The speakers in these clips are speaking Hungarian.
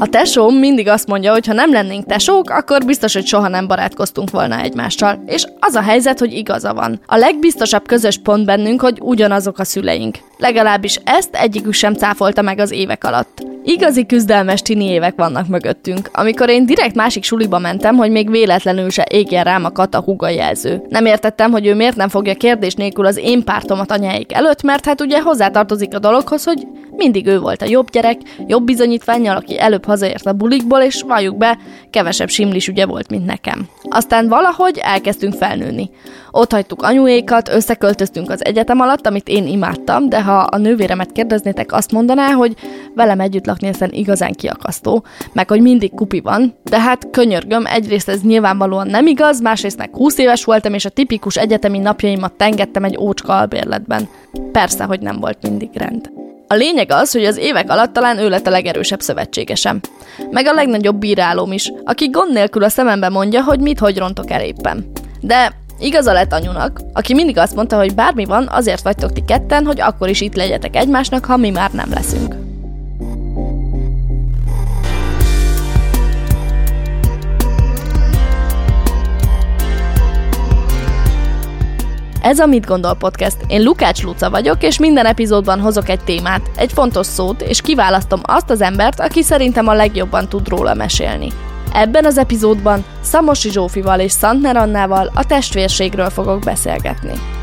A tesóm mindig azt mondja, hogy ha nem lennénk tesók, akkor biztos, hogy soha nem barátkoztunk volna egymással. És az a helyzet, hogy igaza van. A legbiztosabb közös pont bennünk, hogy ugyanazok a szüleink. Legalábbis ezt egyikük sem cáfolta meg az évek alatt. Igazi küzdelmes tini évek vannak mögöttünk, amikor én direkt másik suliba mentem, hogy még véletlenül se égjen rám a kata huga jelző. Nem értettem, hogy ő miért nem fogja kérdés nélkül az én pártomat anyáik előtt, mert hát ugye hozzátartozik a dologhoz, hogy mindig ő volt a jobb gyerek, jobb bizonyítványjal, aki előbb hazaért a bulikból, és valljuk be, kevesebb simlis ügye volt, mint nekem. Aztán valahogy elkezdtünk felnőni. Ott hagytuk anyuékat, összeköltöztünk az egyetem alatt, amit én imádtam, de ha a nővéremet kérdeznétek, azt mondaná, hogy velem együtt lakni ezen igazán kiakasztó, meg hogy mindig kupi van, de hát könyörgöm, egyrészt ez nyilvánvalóan nem igaz, másrészt meg 20 éves voltam, és a tipikus egyetemi napjaimat tengettem egy ócska albérletben. Persze, hogy nem volt mindig rend. A lényeg az, hogy az évek alatt talán ő lett a legerősebb szövetségesem. Meg a legnagyobb bírálóm is, aki gond nélkül a szemembe mondja, hogy mit hogy rontok el éppen. De Igaza lett anyunak, aki mindig azt mondta, hogy bármi van, azért vagytok ti ketten, hogy akkor is itt legyetek egymásnak, ha mi már nem leszünk. Ez a Mit Gondol Podcast. Én Lukács Luca vagyok, és minden epizódban hozok egy témát, egy fontos szót, és kiválasztom azt az embert, aki szerintem a legjobban tud róla mesélni. Ebben az epizódban Szamosi Zsófival és Szantner Annával a testvérségről fogok beszélgetni.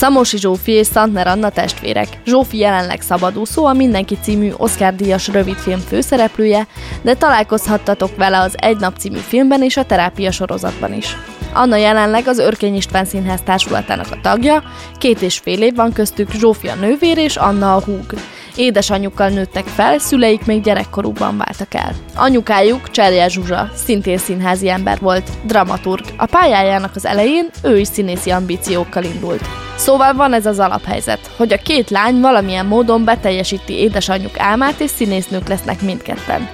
Szamosi Zsófi és Szantner Anna testvérek. Zsófi jelenleg szabadúszó, a Mindenki című Oscar-díjas rövidfilm főszereplője, de találkozhattatok vele az Egy nap című filmben és a terápia sorozatban is. Anna jelenleg az Örkény István Színház társulatának a tagja, két és fél év van köztük Zsófi a nővér és Anna a húg. Édesanyjukkal nőttek fel, szüleik még gyerekkorukban váltak el. Anyukájuk Cserje Zsuzsa, szintén színházi ember volt, dramaturg. A pályájának az elején ő is színészi ambíciókkal indult. Szóval van ez az alaphelyzet, hogy a két lány valamilyen módon beteljesíti édesanyjuk álmát, és színésznők lesznek mindketten.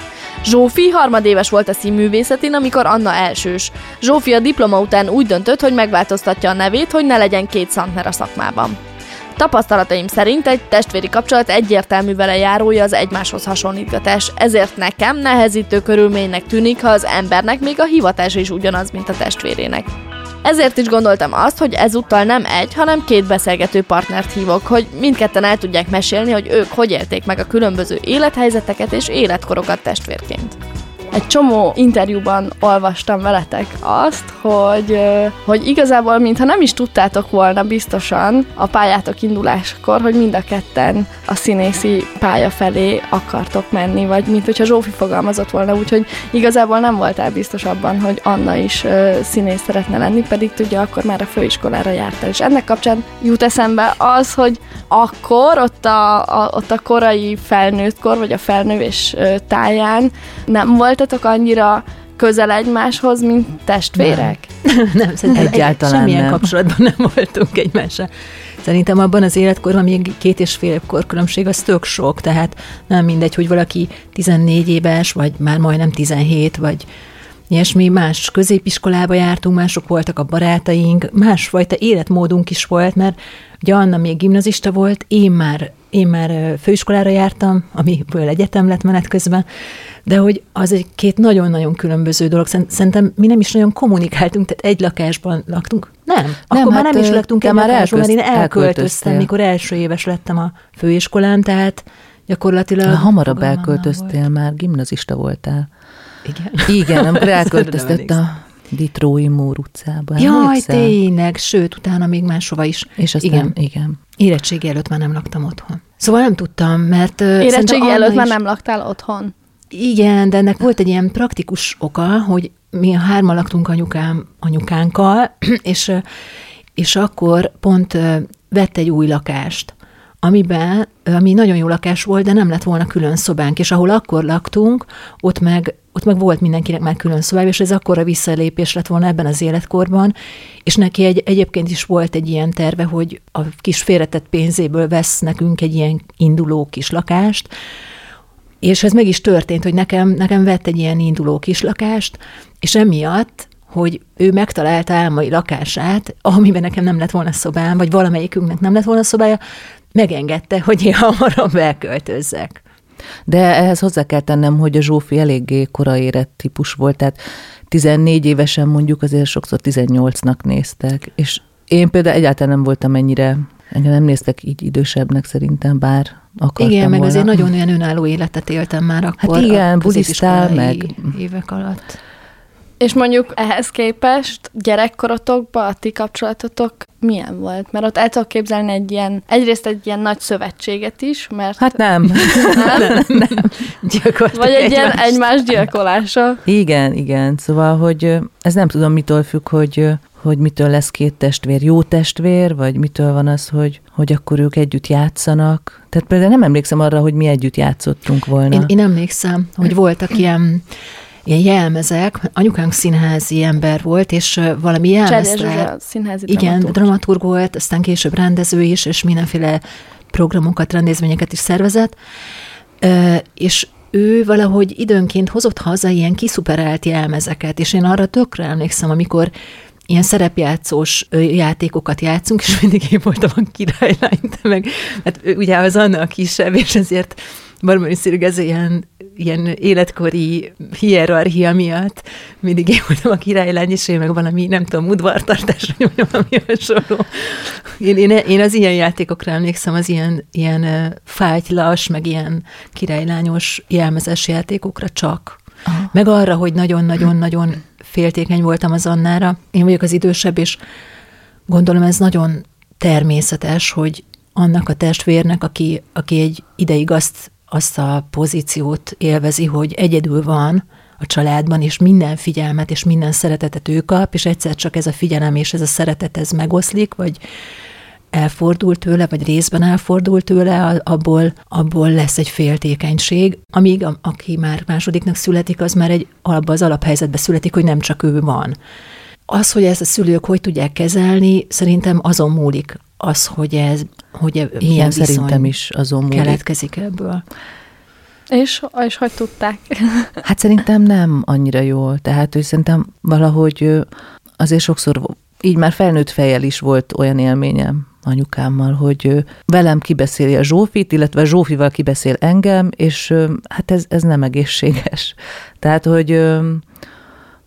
Zsófi harmadéves volt a színművészetén, amikor Anna elsős. Zsófi a diploma után úgy döntött, hogy megváltoztatja a nevét, hogy ne legyen két szantner a szakmában. Tapasztalataim szerint egy testvéri kapcsolat egyértelmű vele járója az egymáshoz hasonlítgatás, ezért nekem nehezítő körülménynek tűnik, ha az embernek még a hivatás is ugyanaz, mint a testvérének. Ezért is gondoltam azt, hogy ezúttal nem egy, hanem két beszélgető partnert hívok, hogy mindketten el tudják mesélni, hogy ők hogy élték meg a különböző élethelyzeteket és életkorokat testvérként egy csomó interjúban olvastam veletek azt, hogy, hogy igazából, mintha nem is tudtátok volna biztosan a pályátok induláskor, hogy mind a ketten a színészi pálya felé akartok menni, vagy mint hogyha Zsófi fogalmazott volna, úgyhogy igazából nem voltál biztos abban, hogy Anna is színész szeretne lenni, pedig tudja, akkor már a főiskolára jártál. És ennek kapcsán jut eszembe az, hogy akkor ott a, a, ott a korai felnőttkor, vagy a felnővés táján nem voltatok annyira közel egymáshoz, mint testvérek? Nem, nem szerintem egyáltalán egy, semmilyen nem. kapcsolatban nem voltunk egymással. Szerintem abban az életkorban még két és fél kor különbség az tök sok, tehát nem mindegy, hogy valaki 14 éves, vagy már majdnem 17, vagy ilyesmi, más középiskolába jártunk, mások voltak a barátaink, másfajta életmódunk is volt, mert ugye Anna még gimnazista volt, én már, én már főiskolára jártam, amiből egyetem lett menet közben, de hogy az egy két nagyon-nagyon különböző dolog. Szerintem mi nem is nagyon kommunikáltunk, tehát egy lakásban laktunk. Nem, nem akkor hát már nem is laktunk egy már lakásban, mert én elköltöztem, mikor első éves lettem a főiskolán, tehát gyakorlatilag... Hamarabb elköltöztél, már gimnazista voltál. Igen? Igen, amikor elköltöztett a Ditrói Mór utcába. Jaj, tényleg, sőt, utána még máshova is. És aztán, igen. igen. Érettségi előtt már nem laktam otthon. Szóval nem tudtam, mert... Érettségi előtt is... már nem laktál otthon? Igen, de ennek volt egy ilyen praktikus oka, hogy mi a hárma laktunk anyukám, anyukánkkal, és, és akkor pont vett egy új lakást, amiben, ami nagyon jó lakás volt, de nem lett volna külön szobánk, és ahol akkor laktunk, ott meg, ott meg volt mindenkinek már külön szobája, és ez akkora visszalépés lett volna ebben az életkorban, és neki egy, egyébként is volt egy ilyen terve, hogy a kis félretett pénzéből vesz nekünk egy ilyen induló kis lakást, És ez meg is történt, hogy nekem, nekem vett egy ilyen induló kislakást, és emiatt hogy ő megtalálta álmai lakását, amiben nekem nem lett volna szobám, vagy valamelyikünknek nem lett volna szobája, megengedte, hogy én hamarabb elköltözzek. De ehhez hozzá kell tennem, hogy a Zsófi eléggé korai érett típus volt, tehát 14 évesen mondjuk azért sokszor 18-nak néztek, és én például egyáltalán nem voltam ennyire, engem nem néztek így idősebbnek szerintem, bár akartam Igen, volna. meg azért nagyon olyan önálló életet éltem már akkor. Hát igen, bulisztál meg. Évek alatt. És mondjuk ehhez képest gyerekkorotokban a ti kapcsolatotok milyen volt? Mert ott el tudok képzelni egy ilyen, egyrészt egy ilyen nagy szövetséget is, mert... Hát nem. nem, nem, nem. Vagy egy ilyen egymás gyilkolása. Igen, igen. Szóval, hogy ez nem tudom mitől függ, hogy hogy mitől lesz két testvér jó testvér, vagy mitől van az, hogy, hogy akkor ők együtt játszanak. Tehát például nem emlékszem arra, hogy mi együtt játszottunk volna. Én, én emlékszem, hogy voltak ilyen ilyen jelmezek, anyukánk színházi ember volt, és valami jelmezre... színházi Igen, dramaturg. dramaturg volt, aztán később rendező is, és mindenféle programokat, rendezvényeket is szervezett, és ő valahogy időnként hozott haza ilyen kiszuperált jelmezeket, és én arra tökre emlékszem, amikor ilyen szerepjátszós játékokat játszunk, és mindig én voltam a királylány, meg hát ugye az Anna kisebb, és ezért valószínűleg ez ilyen, ilyen életkori hierarchia miatt mindig én voltam a királylány, és én meg valami, nem tudom, udvartartás, vagy valami hasonló. Én, én, én az ilyen játékokra emlékszem, az ilyen, ilyen fájtlas, meg ilyen királylányos jelmezes játékokra csak. Aha. Meg arra, hogy nagyon-nagyon-nagyon féltékeny voltam az Annára. Én vagyok az idősebb, és gondolom ez nagyon természetes, hogy annak a testvérnek, aki, aki egy ideig azt azt a pozíciót élvezi, hogy egyedül van a családban, és minden figyelmet és minden szeretetet ő kap, és egyszer csak ez a figyelem és ez a szeretet ez megoszlik, vagy elfordul tőle, vagy részben elfordul tőle, abból, abból lesz egy féltékenység, amíg a, aki már másodiknak születik, az már egy abban az alaphelyzetben születik, hogy nem csak ő van. Az, hogy ezt a szülők hogy tudják kezelni, szerintem azon múlik az, hogy ez, hogy milyen szerintem is azon múlik. keletkezik ebből. És, és hogy tudták? Hát szerintem nem annyira jól. Tehát, hogy szerintem valahogy azért sokszor így már felnőtt fejjel is volt olyan élményem anyukámmal, hogy velem kibeszéli a Zsófit, illetve Zsófival kibeszél engem, és hát ez, ez nem egészséges. Tehát, hogy,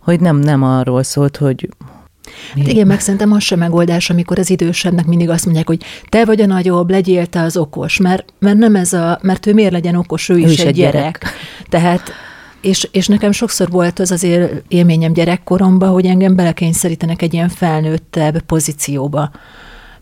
hogy nem, nem arról szólt, hogy, Hát igen, meg szerintem az sem megoldás, amikor az idősebbnek mindig azt mondják, hogy te vagy a nagyobb, legyél te az okos, mert, mert nem ez a, mert ő miért legyen okos, ő, ő is, is egy gyerek. gyerek. Tehát és, és nekem sokszor volt az azért élményem gyerekkoromban, hogy engem belekényszerítenek egy ilyen felnőttebb pozícióba.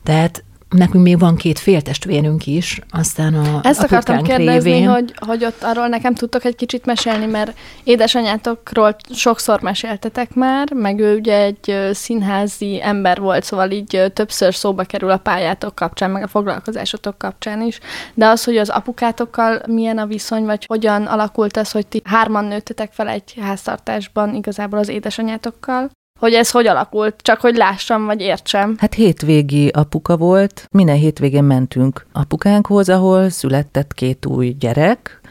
Tehát nekünk még van két féltestvérünk is, aztán a Ezt akartam kérdezni, révén. hogy, hogy ott arról nekem tudtok egy kicsit mesélni, mert édesanyátokról sokszor meséltetek már, meg ő ugye egy színházi ember volt, szóval így többször szóba kerül a pályátok kapcsán, meg a foglalkozásotok kapcsán is, de az, hogy az apukátokkal milyen a viszony, vagy hogyan alakult ez, hogy ti hárman nőttetek fel egy háztartásban igazából az édesanyátokkal? Hogy ez hogy alakult, csak hogy lássam, vagy értsem. Hát hétvégi apuka volt, minden hétvégén mentünk apukánkhoz, ahol született két új gyerek,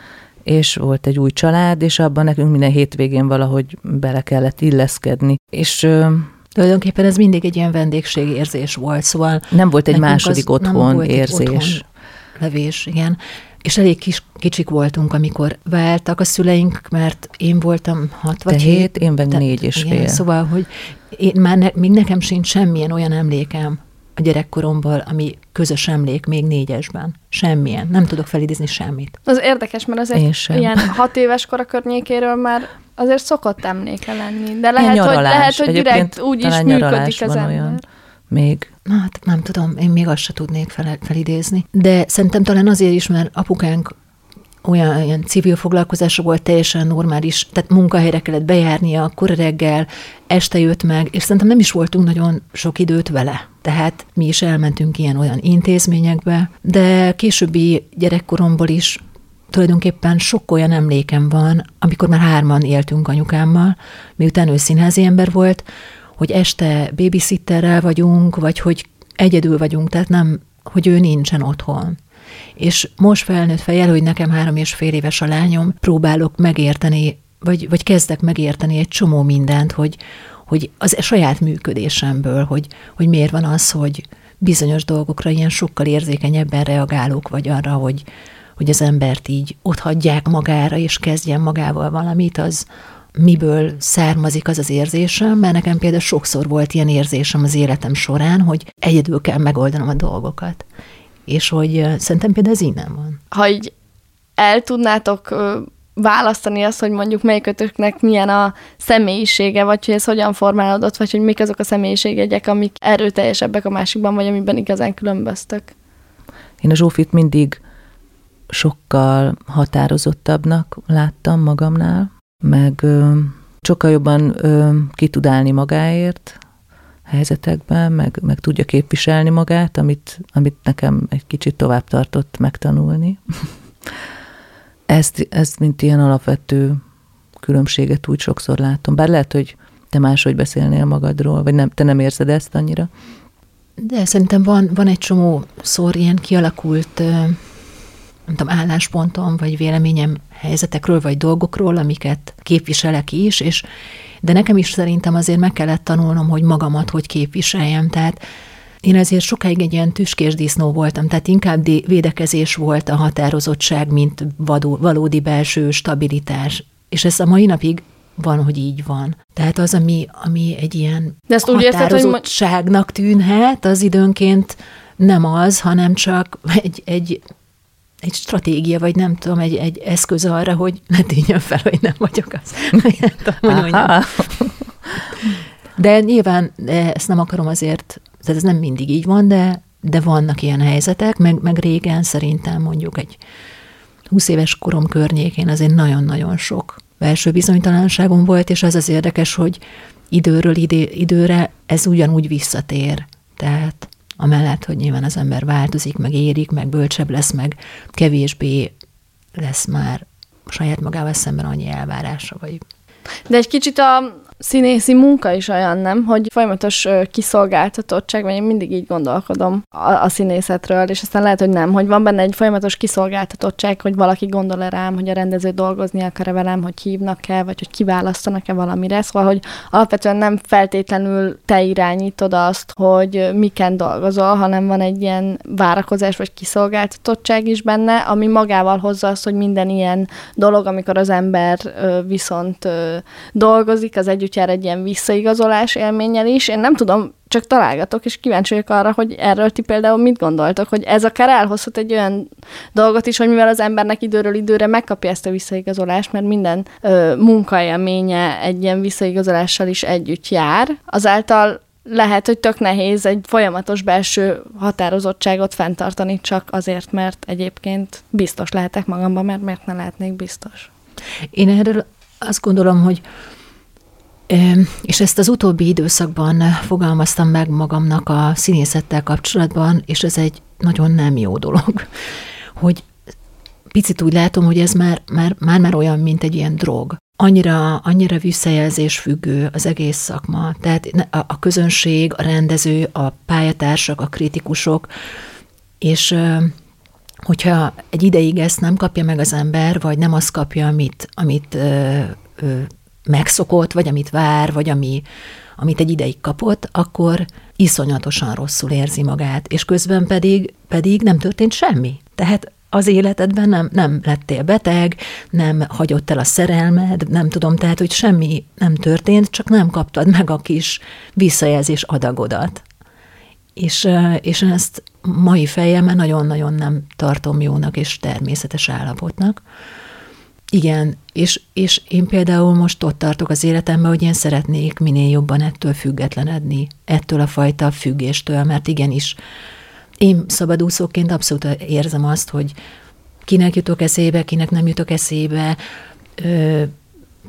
és volt egy új család, és abban nekünk minden hétvégén valahogy bele kellett illeszkedni. És Tulajdonképpen ez mindig egy ilyen vendégségérzés volt, szóval... Nem volt egy második otthon volt érzés. Otthon levés, igen. És elég kis, kicsik voltunk, amikor váltak a szüleink, mert én voltam hat vagy hét, hét én meg négy és igen, fél. Szóval, hogy én már ne, még nekem sincs semmilyen olyan emlékem a gyerekkoromból, ami közös emlék még négyesben. Semmilyen. Nem tudok felidézni semmit. Az érdekes, mert azért ilyen hat éves kora környékéről már azért szokott emléke lenni. De lehet, hogy, lehet, hogy direkt úgy is működik az ember. Olyan még? Hát nem tudom, én még azt se tudnék fel, felidézni. De szerintem talán azért is, mert apukánk olyan olyan civil foglalkozása volt teljesen normális, tehát munkahelyre kellett bejárnia, akkor reggel, este jött meg, és szerintem nem is voltunk nagyon sok időt vele. Tehát mi is elmentünk ilyen-olyan intézményekbe, de későbbi gyerekkoromból is tulajdonképpen sok olyan emlékem van, amikor már hárman éltünk anyukámmal, miután ő színházi ember volt, hogy este babysitterrel vagyunk, vagy hogy egyedül vagyunk, tehát nem, hogy ő nincsen otthon. És most felnőtt fejjel, hogy nekem három és fél éves a lányom, próbálok megérteni, vagy, vagy kezdek megérteni egy csomó mindent, hogy, hogy az saját működésemből, hogy, hogy miért van az, hogy bizonyos dolgokra ilyen sokkal érzékenyebben reagálok, vagy arra, hogy, hogy az embert így ott hagyják magára, és kezdjen magával valamit, az miből származik az az érzésem, mert nekem például sokszor volt ilyen érzésem az életem során, hogy egyedül kell megoldanom a dolgokat. És hogy szerintem például ez innen van. Ha így el tudnátok választani azt, hogy mondjuk melyikötöknek milyen a személyisége, vagy hogy ez hogyan formálódott, vagy hogy mik azok a személyiségjegyek, amik erőteljesebbek a másikban, vagy amiben igazán különböztök? Én a Zsófit mindig sokkal határozottabbnak láttam magamnál, meg ö, sokkal jobban ö, ki tud állni magáért helyzetekben, meg, meg tudja képviselni magát, amit, amit nekem egy kicsit tovább tartott megtanulni. ezt, ezt, mint ilyen alapvető különbséget úgy sokszor látom. Bár lehet, hogy te máshogy beszélnél magadról, vagy nem, te nem érzed ezt annyira. De szerintem van, van egy csomó szor ilyen kialakult nem tudom, álláspontom, vagy véleményem helyzetekről, vagy dolgokról, amiket képviselek is, és de nekem is szerintem azért meg kellett tanulnom, hogy magamat hogy képviseljem. Tehát én azért sokáig egy ilyen tüskés disznó voltam, tehát inkább védekezés volt a határozottság, mint vadó, valódi belső stabilitás. És ez a mai napig van, hogy így van. Tehát az, ami, ami egy ilyen De ezt határozottságnak tűnhet, az időnként nem az, hanem csak egy, egy egy stratégia, vagy nem tudom, egy, egy eszköz arra, hogy ne tűnjön fel, hogy nem vagyok az. de nyilván de ezt nem akarom azért, tehát ez nem mindig így van, de, de vannak ilyen helyzetek, meg, meg régen szerintem mondjuk egy 20 éves korom környékén azért nagyon-nagyon sok belső bizonytalanságom volt, és az az érdekes, hogy időről idő, időre ez ugyanúgy visszatér. Tehát amellett, hogy nyilván az ember változik, meg érik, meg bölcsebb lesz, meg kevésbé lesz már saját magával szemben annyi elvárása, vagy... De egy kicsit a színészi munka is olyan, nem? Hogy folyamatos kiszolgáltatottság, vagy én mindig így gondolkodom a, a színészetről, és aztán lehet, hogy nem, hogy van benne egy folyamatos kiszolgáltatottság, hogy valaki gondol-e rám, hogy a rendező dolgozni akar-e velem, hogy hívnak-e, vagy hogy kiválasztanak-e valamire. Szóval, hogy alapvetően nem feltétlenül te irányítod azt, hogy miken dolgozol, hanem van egy ilyen várakozás vagy kiszolgáltatottság is benne, ami magával hozza azt, hogy minden ilyen dolog, amikor az ember viszont dolgozik, az egy együtt jár egy ilyen visszaigazolás élménnyel is. Én nem tudom, csak találgatok, és kíváncsi vagyok arra, hogy erről ti például mit gondoltok, hogy ez akár elhozhat egy olyan dolgot is, hogy mivel az embernek időről időre megkapja ezt a visszaigazolást, mert minden ö, munkaélménye egy ilyen visszaigazolással is együtt jár, azáltal lehet, hogy tök nehéz egy folyamatos belső határozottságot fenntartani csak azért, mert egyébként biztos lehetek magamban, mert miért ne lehetnék biztos. Én erről azt gondolom, hogy és ezt az utóbbi időszakban fogalmaztam meg magamnak a színészettel kapcsolatban, és ez egy nagyon nem jó dolog, hogy picit úgy látom, hogy ez már, már, már, már olyan, mint egy ilyen drog. Annyira, annyira visszajelzés függő az egész szakma. Tehát a, a közönség, a rendező, a pályatársak, a kritikusok, és hogyha egy ideig ezt nem kapja meg az ember, vagy nem azt kapja, amit, amit megszokott, vagy amit vár, vagy ami, amit egy ideig kapott, akkor iszonyatosan rosszul érzi magát, és közben pedig, pedig nem történt semmi. Tehát az életedben nem, nem lettél beteg, nem hagyott el a szerelmed, nem tudom, tehát, hogy semmi nem történt, csak nem kaptad meg a kis visszajelzés adagodat. És, és ezt mai fejemmel nagyon-nagyon nem tartom jónak és természetes állapotnak. Igen, és, és én például most ott tartok az életemben, hogy én szeretnék minél jobban ettől függetlenedni, ettől a fajta függéstől, mert igenis, én szabadúszóként abszolút érzem azt, hogy kinek jutok eszébe, kinek nem jutok eszébe,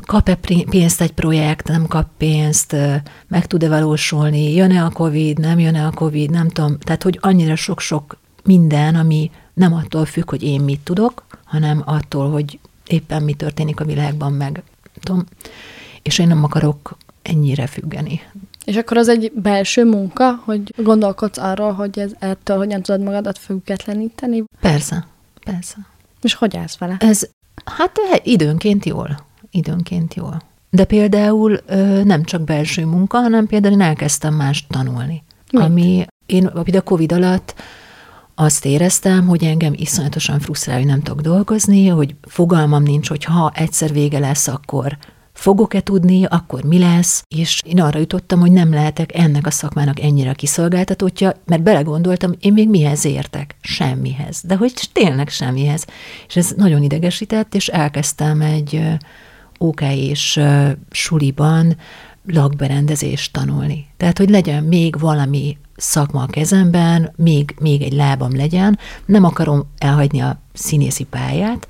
kap-e pénzt egy projekt, nem kap pénzt, meg tud-e valósulni, jön-e a Covid, nem jön-e a Covid, nem tudom. Tehát, hogy annyira sok-sok minden, ami nem attól függ, hogy én mit tudok, hanem attól, hogy éppen mi történik a világban, meg tudom, és én nem akarok ennyire függeni. És akkor az egy belső munka, hogy gondolkodsz arról, hogy ez ettől hogyan tudod magadat függetleníteni? Persze, Persze. És hogy állsz vele? Ez, hát időnként jól. Időnként jól. De például nem csak belső munka, hanem például én elkezdtem más tanulni. Mit? Ami én a Covid alatt azt éreztem, hogy engem iszonyatosan frusztrál, hogy nem tudok dolgozni, hogy fogalmam nincs, hogy ha egyszer vége lesz, akkor fogok-e tudni, akkor mi lesz, és én arra jutottam, hogy nem lehetek ennek a szakmának ennyire kiszolgáltatottja, mert belegondoltam, én még mihez értek? Semmihez. De hogy tényleg semmihez. És ez nagyon idegesített, és elkezdtem egy OK és suliban lakberendezést tanulni. Tehát, hogy legyen még valami szakma a kezemben, még, még egy lábam legyen, nem akarom elhagyni a színészi pályát,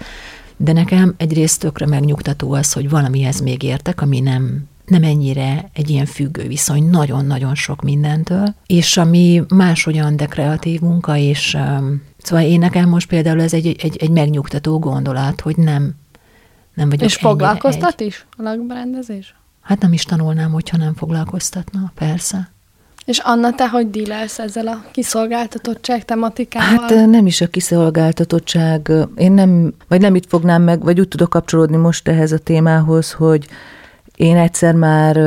de nekem egyrészt tökre megnyugtató az, hogy valamihez még értek, ami nem, nem ennyire egy ilyen függő viszony, nagyon-nagyon sok mindentől, és ami máshogyan, de kreatív munka, és um, szóval én nekem most például ez egy, egy, egy megnyugtató gondolat, hogy nem, nem vagyok És foglalkoztat egy... is a lakberendezés? Hát nem is tanulnám, hogyha nem foglalkoztatna, persze. És Anna, te hogy dílelsz ezzel a kiszolgáltatottság tematikával? Hát nem is a kiszolgáltatottság. Én nem, vagy nem itt fognám meg, vagy úgy tudok kapcsolódni most ehhez a témához, hogy én egyszer már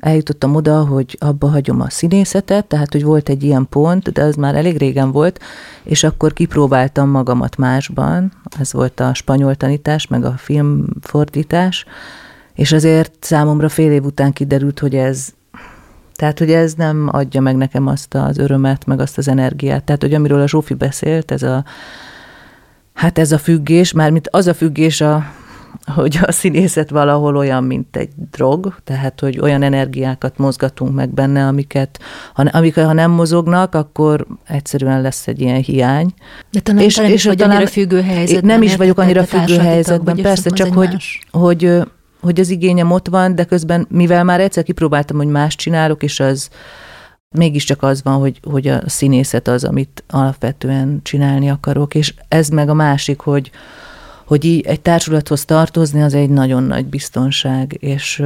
eljutottam oda, hogy abba hagyom a színészetet, tehát hogy volt egy ilyen pont, de az már elég régen volt, és akkor kipróbáltam magamat másban, ez volt a spanyol tanítás, meg a filmfordítás, és azért számomra fél év után kiderült, hogy ez tehát, hogy ez nem adja meg nekem azt az örömet, meg azt az energiát. Tehát, hogy amiről a Zsófi beszélt, ez a, hát ez a függés, mármint az a függés, a, hogy a színészet valahol olyan, mint egy drog, tehát, hogy olyan energiákat mozgatunk meg benne, amiket, ha, amik, ha nem mozognak, akkor egyszerűen lesz egy ilyen hiány. De te nem, és, és vagy annyira függő helyzetben. Nem is vagyok annyira függő helyzetben, persze, csak hogy, hogy hogy az igényem ott van, de közben, mivel már egyszer kipróbáltam, hogy más csinálok, és az mégiscsak az van, hogy, hogy a színészet az, amit alapvetően csinálni akarok, és ez meg a másik, hogy, hogy így egy társulathoz tartozni, az egy nagyon nagy biztonság, és,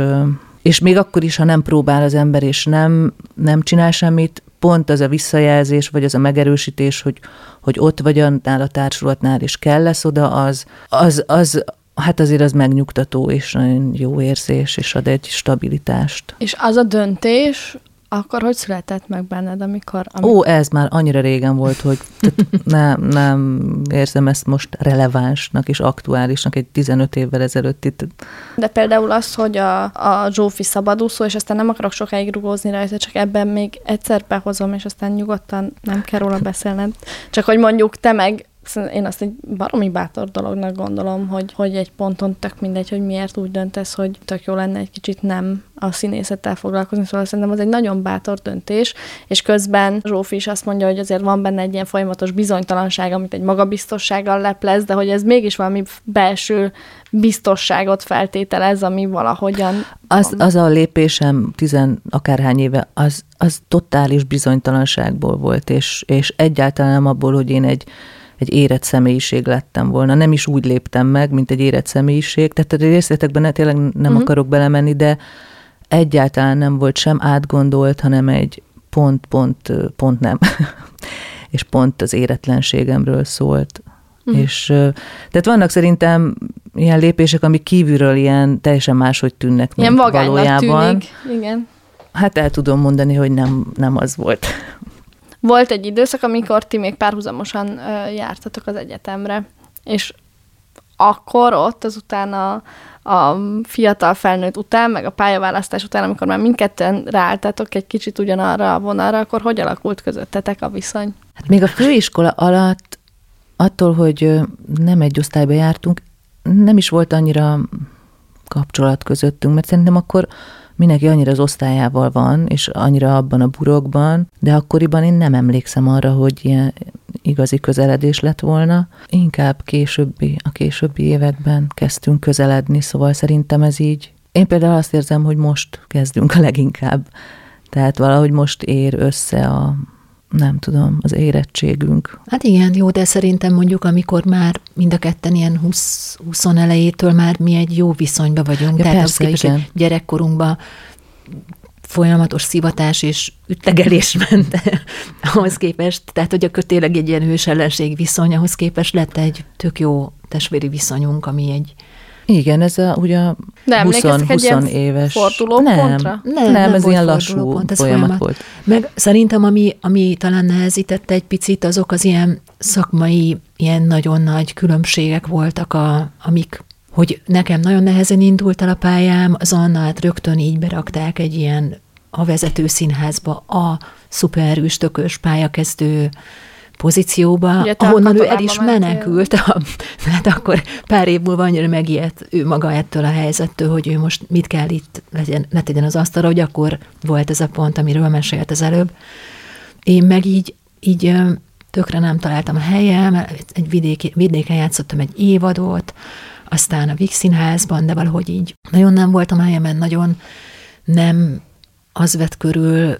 és még akkor is, ha nem próbál az ember, és nem, nem csinál semmit, pont az a visszajelzés, vagy az a megerősítés, hogy, hogy ott vagy annál a társulatnál, és kell lesz oda, az, az, az, hát azért az megnyugtató, és nagyon jó érzés, és ad egy stabilitást. És az a döntés, akkor hogy született meg benned, amikor... amikor... Ó, ez már annyira régen volt, hogy nem, nem érzem ezt most relevánsnak és aktuálisnak egy 15 évvel ezelőtt itt. De például az, hogy a, a Zsófi szabadúszó, és aztán nem akarok sokáig rugózni rajta, csak ebben még egyszer behozom, és aztán nyugodtan nem kell róla beszélned. Csak hogy mondjuk te meg én azt egy baromi bátor dolognak gondolom, hogy, hogy egy ponton tök mindegy, hogy miért úgy döntesz, hogy tök jó lenne egy kicsit nem a színészettel foglalkozni, szóval szerintem az egy nagyon bátor döntés, és közben Zsófi is azt mondja, hogy azért van benne egy ilyen folyamatos bizonytalanság, amit egy magabiztossággal leplez, de hogy ez mégis valami belső biztosságot feltételez, ami valahogyan... Az, az a lépésem tizen akárhány éve, az, az totális bizonytalanságból volt, és, és egyáltalán nem abból, hogy én egy egy érett személyiség lettem volna. Nem is úgy léptem meg, mint egy érett személyiség. Tehát a részletekben ne, tényleg nem uh-huh. akarok belemenni, de egyáltalán nem volt sem átgondolt, hanem egy pont, pont, pont nem. és pont az éretlenségemről szólt. Uh-huh. És tehát vannak szerintem ilyen lépések, amik kívülről ilyen teljesen máshogy tűnnek, ilyen mint valójában. Tűnik. Igen. Hát el tudom mondani, hogy nem, nem az volt. Volt egy időszak, amikor ti még párhuzamosan jártatok az egyetemre, és akkor ott azután a, a fiatal felnőtt után, meg a pályaválasztás után, amikor már mindketten ráálltatok egy kicsit ugyanarra a vonalra, akkor hogy alakult közöttetek a viszony? Hát még a főiskola alatt, attól, hogy nem egy osztályba jártunk, nem is volt annyira kapcsolat közöttünk, mert szerintem akkor mindenki annyira az osztályával van, és annyira abban a burokban, de akkoriban én nem emlékszem arra, hogy ilyen igazi közeledés lett volna. Inkább későbbi, a későbbi években kezdtünk közeledni, szóval szerintem ez így. Én például azt érzem, hogy most kezdünk a leginkább. Tehát valahogy most ér össze a, nem tudom, az érettségünk. Hát igen, jó, de szerintem mondjuk, amikor már mind a ketten ilyen 20, 20 elejétől már mi egy jó viszonyba vagyunk, ja, tehát persze, az képest, gyerekkorunkban folyamatos szivatás és ütlegelés ment ahhoz képest, tehát hogy akkor tényleg egy ilyen hős ellenség viszony, ahhoz képest lett egy tök jó testvéri viszonyunk, ami egy, igen, ez a, ugye nem, 20, 20 éves. Forduló nem, pontra? Nem, nem, nem ez ilyen lassú pont, ez folyamat, folyamat volt. Meg szerintem, ami, ami talán nehezítette egy picit, azok az ilyen szakmai, ilyen nagyon nagy különbségek voltak, a, amik hogy nekem nagyon nehezen indult el a pályám, az Annát rögtön így berakták egy ilyen a vezető színházba a szupererős tökös pályakezdő pozícióba, Ugye, ahonnan ő el is menekült, a, mert akkor pár év múlva annyira megijedt ő maga ettől a helyzettől, hogy ő most mit kell itt legyen, letegyen az asztalra, hogy akkor volt ez a pont, amiről mesélt az előbb. Én meg így, így tökre nem találtam a helyem, egy vidéki, vidéken játszottam egy évadot, aztán a Vix Színházban, de valahogy így nagyon nem voltam helyemen, nagyon nem az vett körül,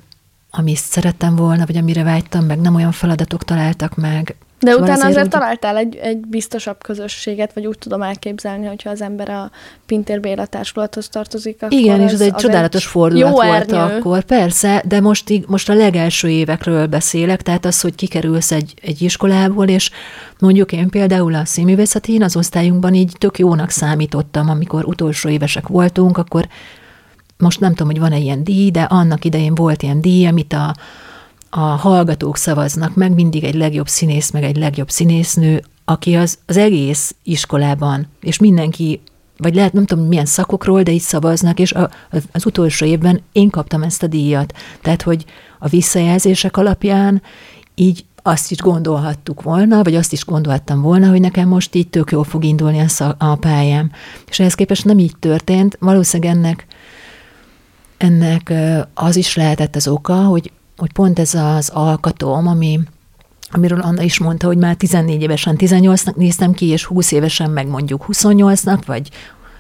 amit szerettem volna, vagy amire vágytam, meg nem olyan feladatok találtak meg. De szóval utána azért, azért úgy... találtál egy, egy biztosabb közösséget, vagy úgy tudom elképzelni, hogyha az ember a Pintér Béla társulathoz tartozik, akkor Igen, és ez egy csodálatos egy fordulat volt ernyő. akkor, persze, de most, így, most a legelső évekről beszélek, tehát az, hogy kikerülsz egy, egy iskolából, és mondjuk én például a színművészetén az osztályunkban így tök jónak számítottam, amikor utolsó évesek voltunk, akkor most nem tudom, hogy van-e ilyen díj, de annak idején volt ilyen díj, amit a, a hallgatók szavaznak meg, mindig egy legjobb színész, meg egy legjobb színésznő, aki az, az egész iskolában, és mindenki, vagy lehet, nem tudom, milyen szakokról, de így szavaznak, és a, az utolsó évben én kaptam ezt a díjat. Tehát, hogy a visszajelzések alapján így azt is gondolhattuk volna, vagy azt is gondolhattam volna, hogy nekem most így tök jól fog indulni a, szak, a pályám. És ehhez képest nem így történt. Valószínűleg ennek ennek az is lehetett az oka, hogy, hogy pont ez az alkatom, ami, amiről Anna is mondta, hogy már 14 évesen 18-nak néztem ki, és 20 évesen meg mondjuk 28-nak, vagy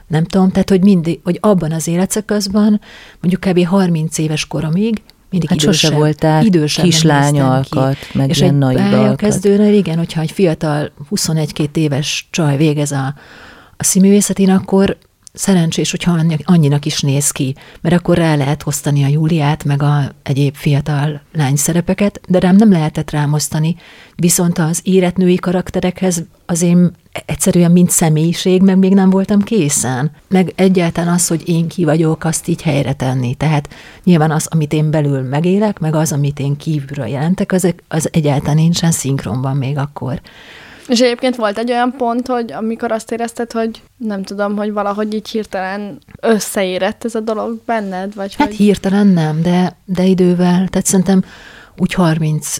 nem tudom, tehát hogy mindig, hogy abban az életszakaszban, mondjuk kb. 30 éves koromig, mindig hát idősebb, sose voltál idősebb kislányalkat, meg és ilyen egy kezdőnél, igen, hogyha egy fiatal 21-2 éves csaj végez a, a színművészetén, akkor szerencsés, hogyha annyinak is néz ki, mert akkor rá lehet osztani a Júliát, meg a egyéb fiatal lány szerepeket, de rám nem lehetett rámosztani, viszont az életnői karakterekhez az én egyszerűen mint személyiség, meg még nem voltam készen. Meg egyáltalán az, hogy én ki vagyok, azt így helyre tenni. Tehát nyilván az, amit én belül megélek, meg az, amit én kívülről jelentek, az, az egyáltalán nincsen szinkronban még akkor. És egyébként volt egy olyan pont, hogy amikor azt érezted, hogy nem tudom, hogy valahogy így hirtelen összeérett ez a dolog benned? Vagy hát hogy... hirtelen nem, de, de idővel. Tehát szerintem úgy 30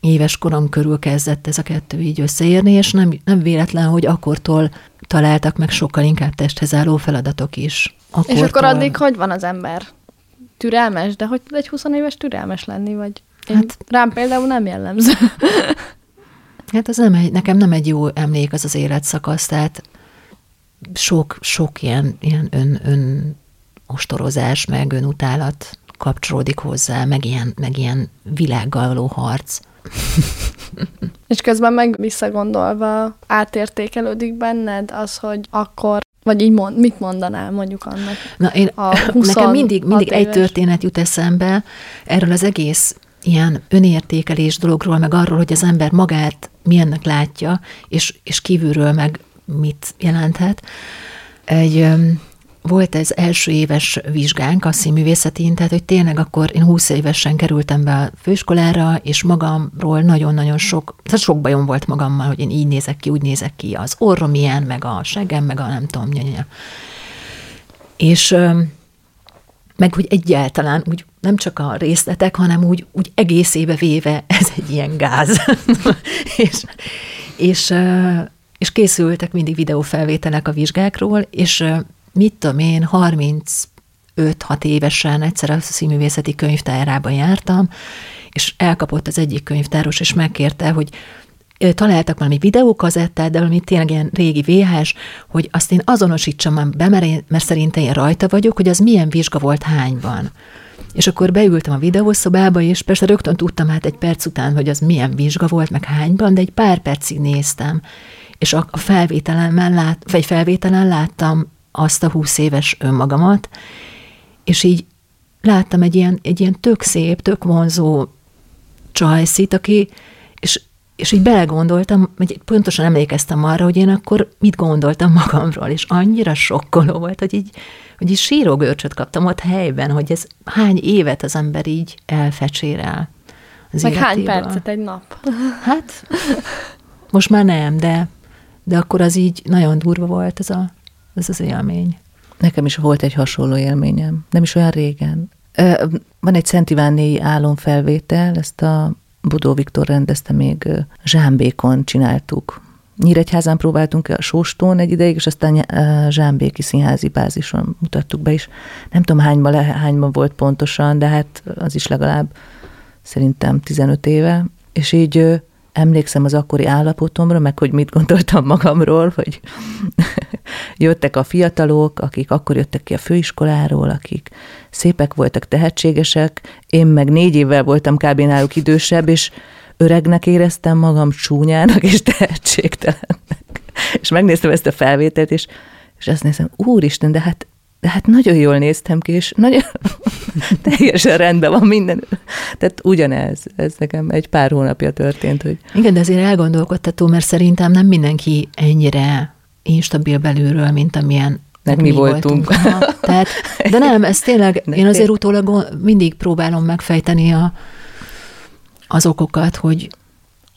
éves korom körül kezdett ez a kettő így összeérni, és nem, nem véletlen, hogy akkortól találtak meg sokkal inkább testhez álló feladatok is. Akkortól... És akkor addig hogy van az ember? Türelmes? De hogy tud egy 20 éves türelmes lenni? Vagy én, hát, rám például nem jellemző. Hát az nem egy, nekem nem egy jó emlék az az életszakasz, tehát sok, sok ilyen, ilyen ön, ön ostorozás, meg önutálat kapcsolódik hozzá, meg ilyen, meg ilyen világgal való harc. És közben meg visszagondolva átértékelődik benned az, hogy akkor vagy így mond, mit mondanál mondjuk annak? Na én, a nekem mindig, mindig egy történet jut eszembe erről az egész ilyen önértékelés dologról, meg arról, hogy az ember magát milyennek látja, és, és kívülről meg mit jelenthet. Egy, volt ez első éves vizsgánk a színművészetén, tehát hogy tényleg akkor én 20 évesen kerültem be a főiskolára, és magamról nagyon-nagyon sok, tehát sok bajom volt magammal, hogy én így nézek ki, úgy nézek ki, az orrom ilyen, meg a segem, meg a nem tudom, nyanya. És meg hogy egyáltalán úgy nem csak a részletek, hanem úgy, úgy egész éve véve ez egy ilyen gáz. és, és, és készültek mindig videófelvételek a vizsgákról, és mit tudom én, 35 6 évesen egyszer a színművészeti könyvtárában jártam, és elkapott az egyik könyvtáros, és megkérte, hogy találtak valami videókazettát, de valami tényleg ilyen régi VHS, hogy azt én azonosítsam be, mert, én, mert szerintem én rajta vagyok, hogy az milyen vizsga volt hányban. És akkor beültem a videószobába, és persze rögtön tudtam hát egy perc után, hogy az milyen vizsga volt, meg hányban, de egy pár percig néztem. És a, a felvételen, lát, vagy felvételen láttam azt a húsz éves önmagamat, és így láttam egy ilyen, egy ilyen tök szép, tök vonzó csajszit, aki, és, és így belegondoltam, hogy pontosan emlékeztem arra, hogy én akkor mit gondoltam magamról, és annyira sokkoló volt, hogy így, hogy így sírógörcsöt kaptam ott helyben, hogy ez hány évet az ember így elfecsérel. Az Meg hány percet egy nap? Hát, most már nem, de, de akkor az így nagyon durva volt ez, a, ez az élmény. Nekem is volt egy hasonló élményem, nem is olyan régen. Van egy Szent Ivánnéi álomfelvétel, ezt a Budó Viktor rendezte még Zsámbékon csináltuk. Nyíregyházán próbáltunk a Sóstón egy ideig, és aztán Zsámbéki színházi bázison mutattuk be is. Nem tudom hányban, le, hányban volt pontosan, de hát az is legalább szerintem 15 éve. És így emlékszem az akkori állapotomra, meg hogy mit gondoltam magamról, hogy jöttek a fiatalok, akik akkor jöttek ki a főiskoláról, akik szépek voltak, tehetségesek, én meg négy évvel voltam kb. náluk idősebb, és öregnek éreztem magam, csúnyának és tehetségtelennek. És megnéztem ezt a felvételt, és, és azt nézem, úristen, de hát de hát nagyon jól néztem ki, és nagyon teljesen rendben van minden. Tehát ugyanez, ez nekem egy pár hónapja történt. Hogy... Igen, de azért elgondolkodtató, mert szerintem nem mindenki ennyire instabil belülről, mint amilyen meg mi, mi voltunk. voltunk. tehát, de nem, ez tényleg, én azért utólag mindig próbálom megfejteni a, az okokat, hogy,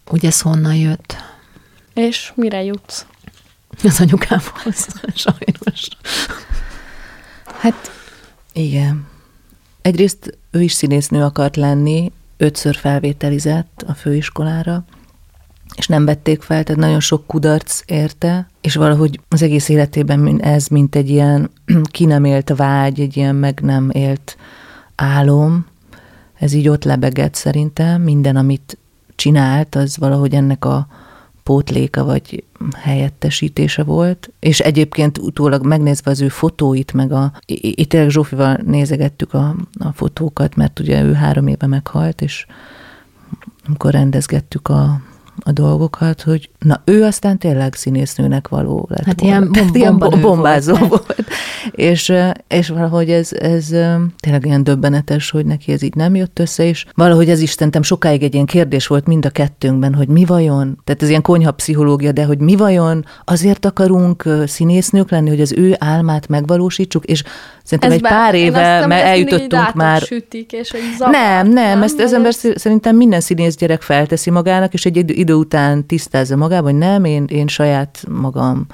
hogy ez honnan jött. És mire jutsz? Az anyukámhoz, sajnos. Hát igen. Egyrészt ő is színésznő akart lenni, ötször felvételizett a főiskolára, és nem vették fel, tehát nagyon sok kudarc érte, és valahogy az egész életében ez, mint egy ilyen ki nem élt vágy, egy ilyen meg nem élt álom, ez így ott lebegett szerintem, minden, amit csinált, az valahogy ennek a pótléka vagy helyettesítése volt, és egyébként utólag megnézve az ő fotóit, meg a, itt tényleg Zsófival nézegettük a, a fotókat, mert ugye ő három éve meghalt, és amikor rendezgettük a, a dolgokat, hogy na ő aztán tényleg színésznőnek való lett Hát volna. ilyen, bom- ilyen bombázó volt. volt. És, és valahogy ez, ez tényleg ilyen döbbenetes, hogy neki ez így nem jött össze, és valahogy ez is szerintem sokáig egy ilyen kérdés volt mind a kettőnkben, hogy mi vajon, tehát ez ilyen konyha pszichológia, de hogy mi vajon azért akarunk színésznők lenni, hogy az ő álmát megvalósítsuk, és Szerintem ez egy pár éve mert eljutottunk már. Sütik, és hogy zavar, nem, nem, nem, ezt az ember ez... szerintem minden színész gyerek felteszi magának, és egy idő után tisztázza magában, hogy nem, én, én saját magam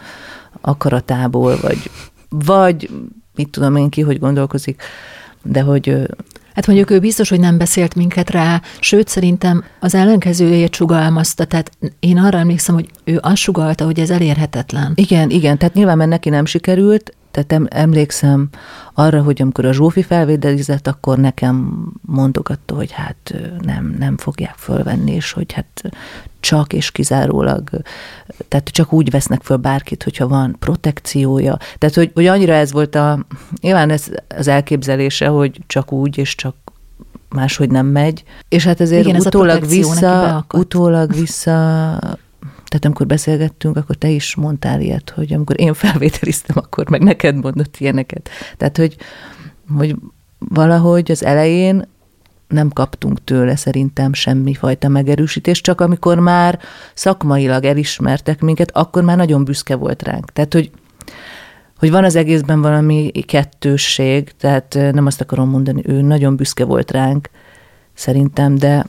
akaratából, vagy, vagy mit tudom én ki, hogy gondolkozik, de hogy Hát mondjuk ő biztos, hogy nem beszélt minket rá, sőt szerintem az ellenkezőjét sugalmazta, tehát én arra emlékszem, hogy ő azt sugalta, hogy ez elérhetetlen. Igen, igen, tehát nyilván mert neki nem sikerült, tehát emlékszem arra, hogy amikor a Zsófi felvédelizett, akkor nekem mondogatta, hogy hát nem, nem fogják fölvenni, és hogy hát csak és kizárólag, tehát csak úgy vesznek föl bárkit, hogyha van protekciója. Tehát, hogy, hogy annyira ez volt a, nyilván ez az elképzelése, hogy csak úgy és csak máshogy nem megy. És hát ezért Igen, utólag, ez vissza, utólag vissza tehát amikor beszélgettünk, akkor te is mondtál ilyet, hogy amikor én felvételiztem, akkor meg neked mondott ilyeneket. Tehát, hogy, hogy valahogy az elején nem kaptunk tőle szerintem semmifajta megerősítést, csak amikor már szakmailag elismertek minket, akkor már nagyon büszke volt ránk. Tehát, hogy hogy van az egészben valami kettősség, tehát nem azt akarom mondani, ő nagyon büszke volt ránk, szerintem, de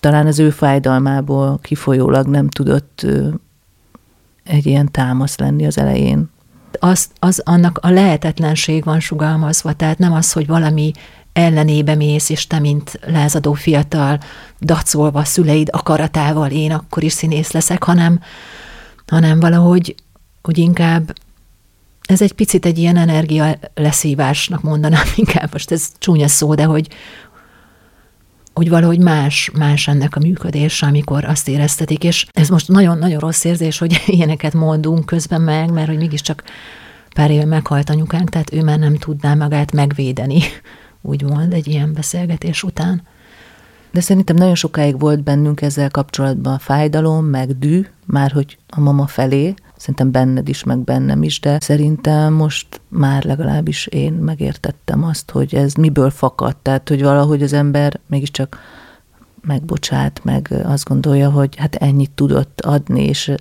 talán az ő fájdalmából kifolyólag nem tudott egy ilyen támasz lenni az elején. Az, az annak a lehetetlenség van sugalmazva, tehát nem az, hogy valami ellenébe mész, és te, mint lázadó fiatal, dacolva szüleid akaratával én akkor is színész leszek, hanem, hanem valahogy hogy inkább ez egy picit egy ilyen energia leszívásnak mondanám inkább, most ez csúnya szó, de hogy, hogy valahogy más, más ennek a működése, amikor azt éreztetik, és ez most nagyon-nagyon rossz érzés, hogy ilyeneket mondunk közben meg, mert hogy mégiscsak pár éve meghalt anyukánk, tehát ő már nem tudná magát megvédeni, úgymond, egy ilyen beszélgetés után. De szerintem nagyon sokáig volt bennünk ezzel kapcsolatban fájdalom, meg dű, már hogy a mama felé, szerintem benned is, meg bennem is, de szerintem most már legalábbis én megértettem azt, hogy ez miből fakad, tehát hogy valahogy az ember mégiscsak megbocsát, meg azt gondolja, hogy hát ennyit tudott adni, és,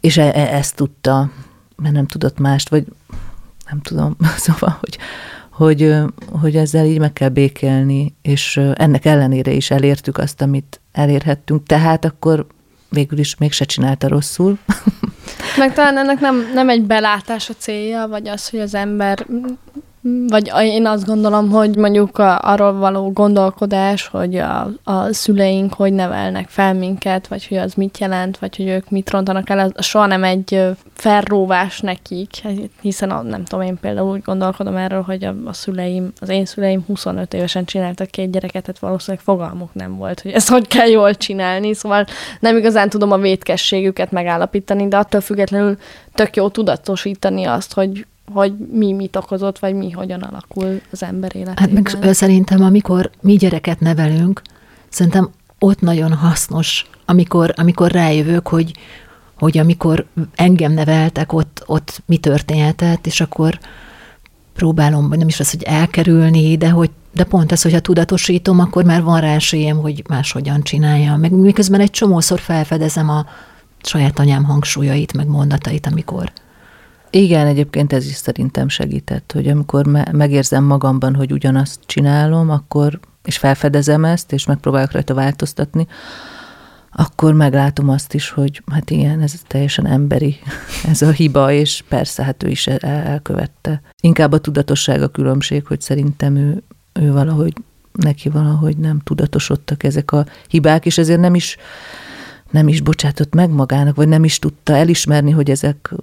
és e, e, ezt tudta, mert nem tudott mást, vagy nem tudom, szóval, hogy, hogy, hogy ezzel így meg kell békélni, és ennek ellenére is elértük azt, amit elérhettünk, tehát akkor végül is mégse csinálta rosszul. Meg talán ennek nem, nem egy belátás a célja, vagy az, hogy az ember vagy én azt gondolom, hogy mondjuk arról való gondolkodás, hogy a, a szüleink hogy nevelnek fel minket, vagy hogy az mit jelent, vagy hogy ők mit rontanak el, az soha nem egy felróvás nekik, hiszen a, nem tudom, én például úgy gondolkodom erről, hogy a, a szüleim, az én szüleim 25 évesen csináltak két gyereket, tehát valószínűleg fogalmuk nem volt, hogy ezt hogy kell jól csinálni, szóval nem igazán tudom a vétkességüket megállapítani, de attól függetlenül tök jó tudatosítani azt, hogy hogy mi mit okozott, vagy mi hogyan alakul az ember életében. Hát meg szerintem, amikor mi gyereket nevelünk, szerintem ott nagyon hasznos, amikor, amikor rájövök, hogy, hogy amikor engem neveltek, ott, ott mi történhetett, és akkor próbálom, nem is az, hogy elkerülni, de hogy de pont ez, hogyha tudatosítom, akkor már van rá esélyem, hogy máshogyan csinálja. Meg miközben egy csomószor felfedezem a saját anyám hangsúlyait, meg mondatait, amikor igen, egyébként ez is szerintem segített, hogy amikor me- megérzem magamban, hogy ugyanazt csinálom, akkor, és felfedezem ezt, és megpróbálok rajta változtatni, akkor meglátom azt is, hogy hát igen, ez teljesen emberi, ez a hiba, és persze, hát ő is el- elkövette. Inkább a tudatosság a különbség, hogy szerintem ő, ő valahogy, neki valahogy nem tudatosodtak ezek a hibák, és ezért nem is, nem is bocsátott meg magának, vagy nem is tudta elismerni, hogy ezek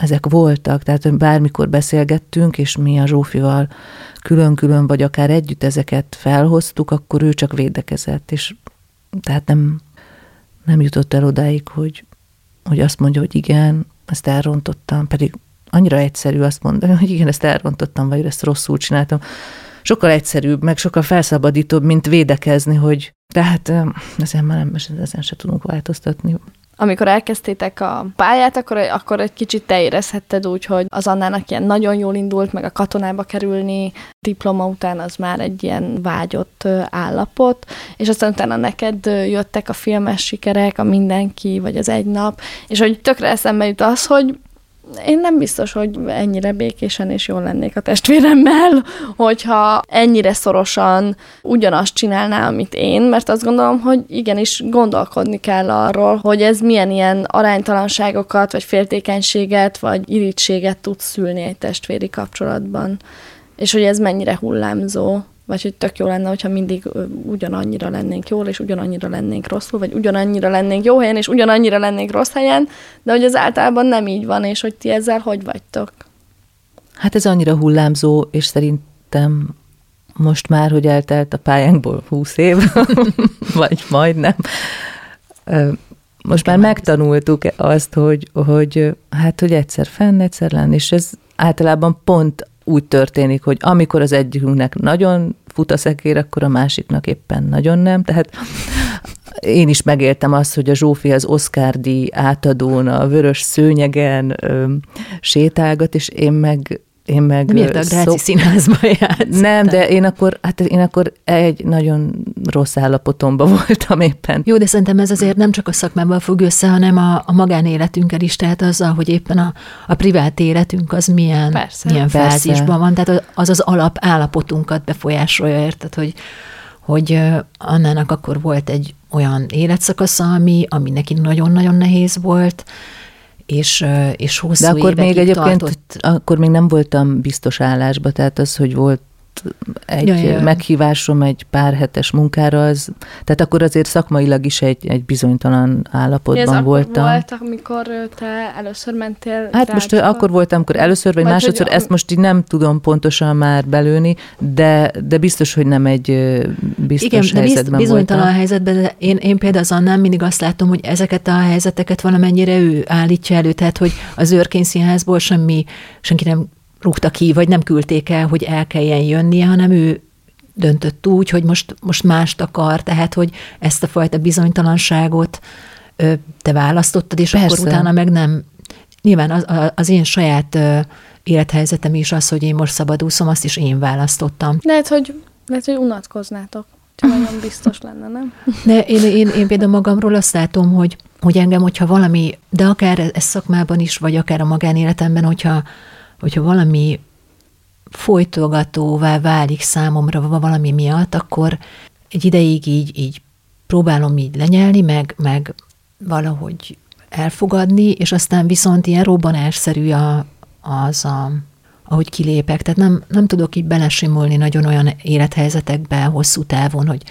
ezek voltak, tehát bármikor beszélgettünk, és mi a Zsófival külön-külön, vagy akár együtt ezeket felhoztuk, akkor ő csak védekezett, és tehát nem, nem jutott el odáig, hogy, hogy azt mondja, hogy igen, ezt elrontottam, pedig annyira egyszerű azt mondani, hogy igen, ezt elrontottam, vagy ezt rosszul csináltam. Sokkal egyszerűbb, meg sokkal felszabadítóbb, mint védekezni, hogy tehát ezen már nem, ezen se tudunk változtatni amikor elkezdtétek a pályát, akkor, akkor egy kicsit te érezhetted úgy, hogy az Annának ilyen nagyon jól indult, meg a katonába kerülni, diploma után az már egy ilyen vágyott állapot, és aztán utána neked jöttek a filmes sikerek, a mindenki, vagy az egy nap, és hogy tökre eszembe jut az, hogy én nem biztos, hogy ennyire békésen és jól lennék a testvéremmel, hogyha ennyire szorosan ugyanazt csinálná, amit én, mert azt gondolom, hogy igenis gondolkodni kell arról, hogy ez milyen ilyen aránytalanságokat, vagy féltékenységet, vagy irítséget tud szülni egy testvéri kapcsolatban, és hogy ez mennyire hullámzó vagy hogy tök jó lenne, hogyha mindig ugyanannyira lennénk jól, és ugyanannyira lennénk rosszul, vagy ugyanannyira lennénk jó helyen, és ugyanannyira lennénk rossz helyen, de hogy az általában nem így van, és hogy ti ezzel hogy vagytok? Hát ez annyira hullámzó, és szerintem most már, hogy eltelt a pályánkból húsz év, vagy majdnem, most már megtanultuk azt, hogy, hogy hát, hogy egyszer fenn, egyszer lenni, és ez általában pont úgy történik, hogy amikor az egyikünknek nagyon fut a szekér, akkor a másiknak éppen nagyon nem. Tehát én is megéltem azt, hogy a Zsófi az Oscar díj átadón a vörös szőnyegen ö, sétálgat, és én meg én meg... Miért a Gráci szó... színházba játsz? Nem, de én akkor, hát én akkor egy nagyon rossz állapotomban voltam éppen. Jó, de szerintem ez azért nem csak a szakmával függ össze, hanem a, a magánéletünkkel is, tehát azzal, hogy éppen a, a privát életünk az milyen, persze, milyen persze. fázisban van, tehát az az alap állapotunkat befolyásolja, érted, hogy, hogy Annának akkor volt egy olyan életszakasza, ami, ami neki nagyon-nagyon nehéz volt, és, és hosszú De akkor még egyébként, tartott... akkor még nem voltam biztos állásba, tehát az, hogy volt egy ja, ja. meghívásom egy pár hetes munkára, az, tehát akkor azért szakmailag is egy, egy bizonytalan állapotban Ez voltam. Ez volt, amikor te először mentél Hát rádióba? most akkor voltam, amikor először vagy, vagy másodszor, hogy, ezt most így nem tudom pontosan már belőni, de, de biztos, hogy nem egy biztos Igen, helyzetben de bizonytalan voltam. helyzetben, de én, én például az Annán mindig azt látom, hogy ezeket a helyzeteket valamennyire ő állítja elő, tehát hogy az őrkényszínházból semmi, senki nem rúgta ki, vagy nem küldték el, hogy el kelljen jönnie, hanem ő döntött úgy, hogy most, most mást akar, tehát hogy ezt a fajta bizonytalanságot te választottad, és Persze. akkor utána meg nem. Nyilván az, az én saját élethelyzetem is az, hogy én most szabadúszom, azt is én választottam. Lehet, hogy, lehet, hogy unatkoznátok. Csak nagyon biztos lenne, nem? De én, én, én például magamról azt látom, hogy, hogy engem, hogyha valami, de akár ez szakmában is, vagy akár a magánéletemben, hogyha, hogyha valami folytogatóvá válik számomra valami miatt, akkor egy ideig így, így próbálom így lenyelni, meg, meg valahogy elfogadni, és aztán viszont ilyen robbanásszerű a, az a, ahogy kilépek. Tehát nem, nem tudok így belesimulni nagyon olyan élethelyzetekbe hosszú távon, hogy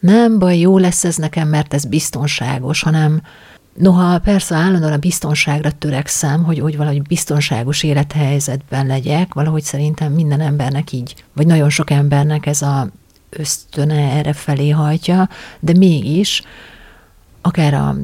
nem baj, jó lesz ez nekem, mert ez biztonságos, hanem noha persze állandóan a biztonságra törekszem, hogy, hogy valahogy biztonságos élethelyzetben legyek, valahogy szerintem minden embernek így, vagy nagyon sok embernek ez a ösztöne erre felé hajtja, de mégis akár a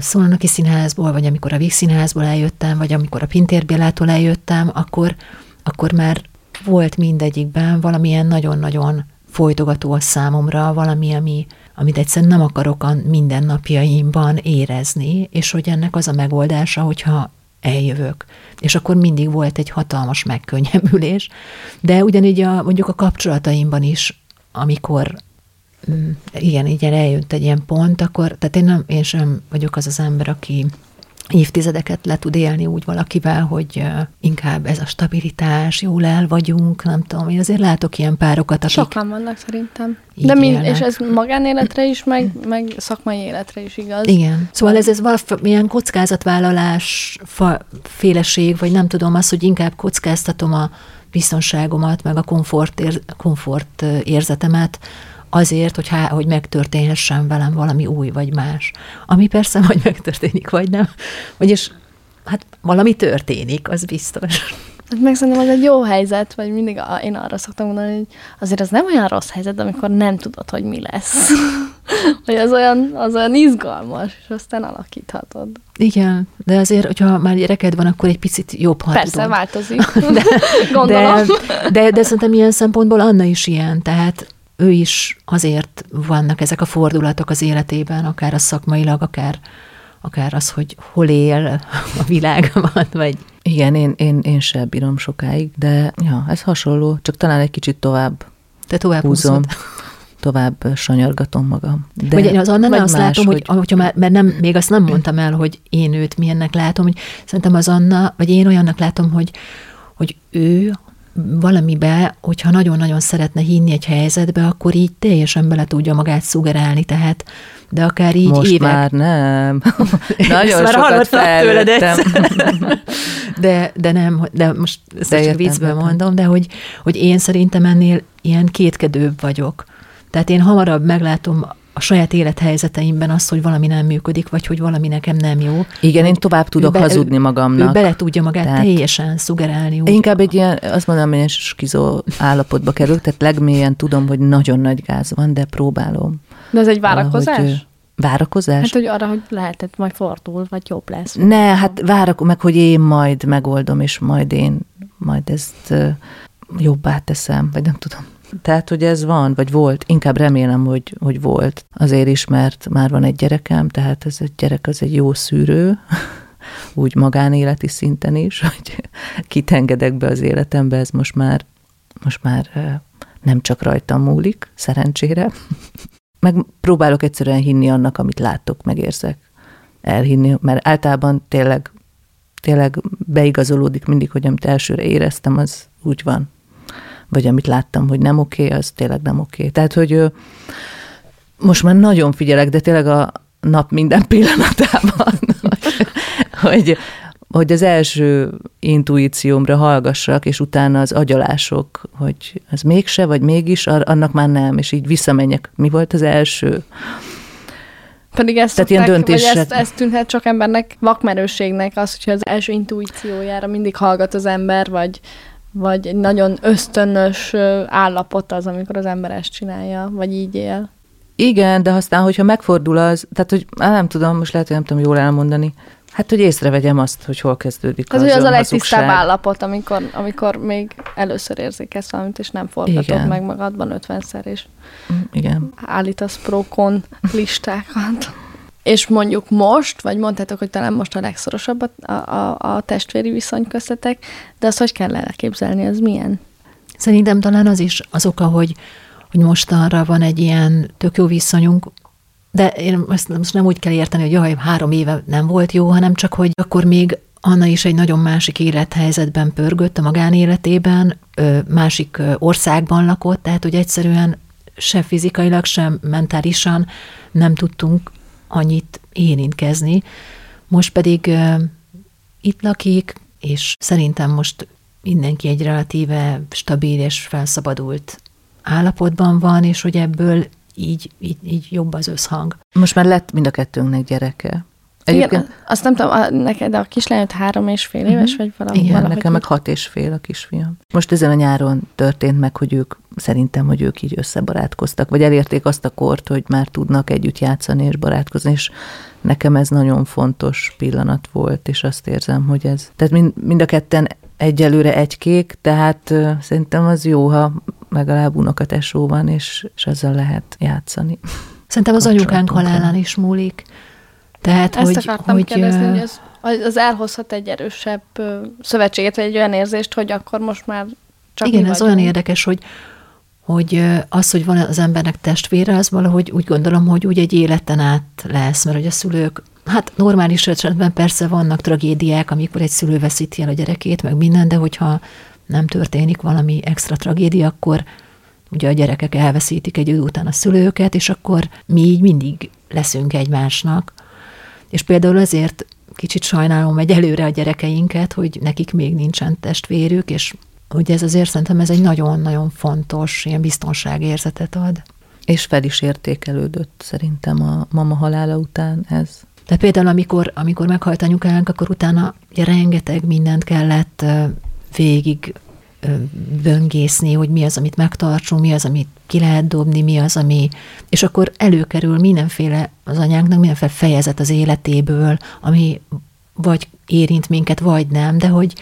Szolnoki Színházból, vagy amikor a Víg Színházból eljöttem, vagy amikor a Pintér Bélától eljöttem, akkor, akkor már volt mindegyikben valamilyen nagyon-nagyon folytogató a számomra, valami, ami, amit egyszerűen nem akarok a mindennapjaimban érezni, és hogy ennek az a megoldása, hogyha eljövök. És akkor mindig volt egy hatalmas megkönnyebbülés, de ugyanígy a, mondjuk a kapcsolataimban is, amikor Mm, igen, így eljött egy ilyen pont, akkor, tehát én, nem, én sem vagyok az az ember, aki évtizedeket le tud élni úgy valakivel, hogy inkább ez a stabilitás, jól el vagyunk, nem tudom, én azért látok ilyen párokat, akik... Sokan vannak szerintem. De mi, és ez magánéletre is, meg, meg szakmai életre is igaz. Igen. Szóval ez, ez valamilyen kockázatvállalás fa, féleség, vagy nem tudom, az, hogy inkább kockáztatom a biztonságomat, meg a komfort, ér, komfort érzetemet, azért, hogy, há, hogy megtörténhessen velem valami új vagy más. Ami persze vagy megtörténik, vagy nem. Vagyis hát valami történik, az biztos. Hát meg szerintem az egy jó helyzet, vagy mindig én arra szoktam mondani, hogy azért az nem olyan rossz helyzet, amikor nem tudod, hogy mi lesz. hogy az olyan, az olyan izgalmas, és aztán alakíthatod. Igen, de azért, hogyha már gyereked van, akkor egy picit jobb, ha Persze, tudod. változik. de, Gondolom. De, de, de szerintem ilyen szempontból Anna is ilyen, tehát ő is azért vannak ezek a fordulatok az életében, akár a szakmailag, akár, akár az, hogy hol él a világban, vagy... Igen, én, én, én sem bírom sokáig, de ja, ez hasonló, csak talán egy kicsit tovább Te tovább húzom. Húzod. Tovább sanyargatom magam. De vagy én az Annál azt más, látom, hogy, hogy hogyha már, mert nem, még azt nem mondtam el, hogy én őt milyennek látom, hogy szerintem az Anna, vagy én olyannak látom, hogy, hogy ő valamibe, hogyha nagyon-nagyon szeretne hinni egy helyzetbe, akkor így teljesen bele tudja magát szugerálni, tehát de akár így Most évek... már nem. nagyon már sokat fejlettem. de, de nem, de most ezt de csak viccből mondom, de hogy, hogy én szerintem ennél ilyen kétkedőbb vagyok. Tehát én hamarabb meglátom a saját élethelyzeteimben azt, hogy valami nem működik, vagy hogy valami nekem nem jó. Igen, én tovább tudok be, hazudni magamnak. Ő bele tudja magát tehát teljesen szugerálni. Úgy. Inkább egy ilyen, azt mondom, hogy ilyen skizó állapotba kerül, tehát legmélyen tudom, hogy nagyon nagy gáz van, de próbálom. De ez egy várakozás? Valahogy, várakozás? Hát, hogy arra, hogy lehetett majd fordul, vagy jobb lesz. Ne, hát várakozom, meg hogy én majd megoldom, és majd én majd ezt jobbá teszem, vagy nem tudom. Tehát, hogy ez van, vagy volt, inkább remélem, hogy, hogy volt. Azért is, mert már van egy gyerekem, tehát ez egy gyerek az egy jó szűrő, úgy magánéleti szinten is, hogy kit engedek be az életembe, ez most már, most már nem csak rajtam múlik, szerencsére. Meg próbálok egyszerűen hinni annak, amit látok, megérzek. Elhinni, mert általában tényleg, tényleg beigazolódik mindig, hogy amit elsőre éreztem, az úgy van vagy amit láttam, hogy nem oké, okay, az tényleg nem oké. Okay. Tehát, hogy most már nagyon figyelek, de tényleg a nap minden pillanatában, hogy, hogy az első intuíciómra hallgassak, és utána az agyalások, hogy az mégse, vagy mégis, annak már nem, és így visszamenjek. Mi volt az első? Pedig ezt, Tehát szokták, ilyen döntések... vagy ezt, ezt tűnhet csak embernek vakmerőségnek, az, hogyha az első intuíciójára mindig hallgat az ember, vagy vagy egy nagyon ösztönös állapot az, amikor az ember ezt csinálja, vagy így él. Igen, de aztán, hogyha megfordul az, tehát, hogy nem tudom, most lehet, hogy nem tudom jól elmondani, hát, hogy észrevegyem azt, hogy hol kezdődik az, az, az a legtisztább állapot, amikor, amikor még először érzékelsz valamit, és nem forgatod Igen. meg magadban ötvenszer, és mm, Igen. állítasz pro-kon listákat. És mondjuk most, vagy mondhatok, hogy talán most a legszorosabb a, a, a testvéri viszony köztetek, de azt hogy kell elképzelni, az milyen? Szerintem talán az is az oka, hogy, hogy mostanra van egy ilyen tök jó viszonyunk, de én ezt most nem úgy kell érteni, hogy jaj, három éve nem volt jó, hanem csak, hogy akkor még Anna is egy nagyon másik élethelyzetben pörgött a magánéletében, másik országban lakott, tehát hogy egyszerűen se fizikailag, sem mentálisan nem tudtunk annyit érintkezni. Most pedig itt lakik, és szerintem most mindenki egy relatíve stabil és felszabadult állapotban van, és hogy ebből így, így, így jobb az összhang. Most már lett mind a kettőnknek gyereke. Egyébként... Igen, azt nem tudom, a, neked a kislányod három és fél éves, uh-huh. vagy valami? Igen, valahogy nekem meg hat és fél a kisfiam. Most ezen a nyáron történt meg, hogy ők, szerintem, hogy ők így összebarátkoztak, vagy elérték azt a kort, hogy már tudnak együtt játszani és barátkozni, és nekem ez nagyon fontos pillanat volt, és azt érzem, hogy ez... Tehát mind, mind a ketten egyelőre egy kék, tehát uh, szerintem az jó, ha legalább unokatesó van, és, és ezzel lehet játszani. Szerintem az anyukánk halálán is múlik. Tehát, Ezt hogy, akartam hogy, kérdezni, hogy az, az elhozhat egy erősebb szövetséget, vagy egy olyan érzést, hogy akkor most már csak Igen, ez olyan érdekes, hogy, hogy az, hogy van az embernek testvére, az valahogy úgy gondolom, hogy úgy egy életen át lesz, mert hogy a szülők, hát normális esetben persze vannak tragédiák, amikor egy szülő veszíti el a gyerekét, meg minden, de hogyha nem történik valami extra tragédia, akkor ugye a gyerekek elveszítik egy idő után a szülőket, és akkor mi így mindig leszünk egymásnak. És például azért kicsit sajnálom egy előre a gyerekeinket, hogy nekik még nincsen testvérük, és hogy ez azért szerintem ez egy nagyon-nagyon fontos ilyen biztonságérzetet ad. És fel is értékelődött szerintem a mama halála után ez. De például amikor, amikor meghalt anyukánk, akkor utána ugye rengeteg mindent kellett végig böngészni, hogy mi az, amit megtartsunk, mi az, amit ki lehet dobni, mi az, ami... És akkor előkerül mindenféle az anyánknak, mindenféle fejezet az életéből, ami vagy érint minket, vagy nem, de hogy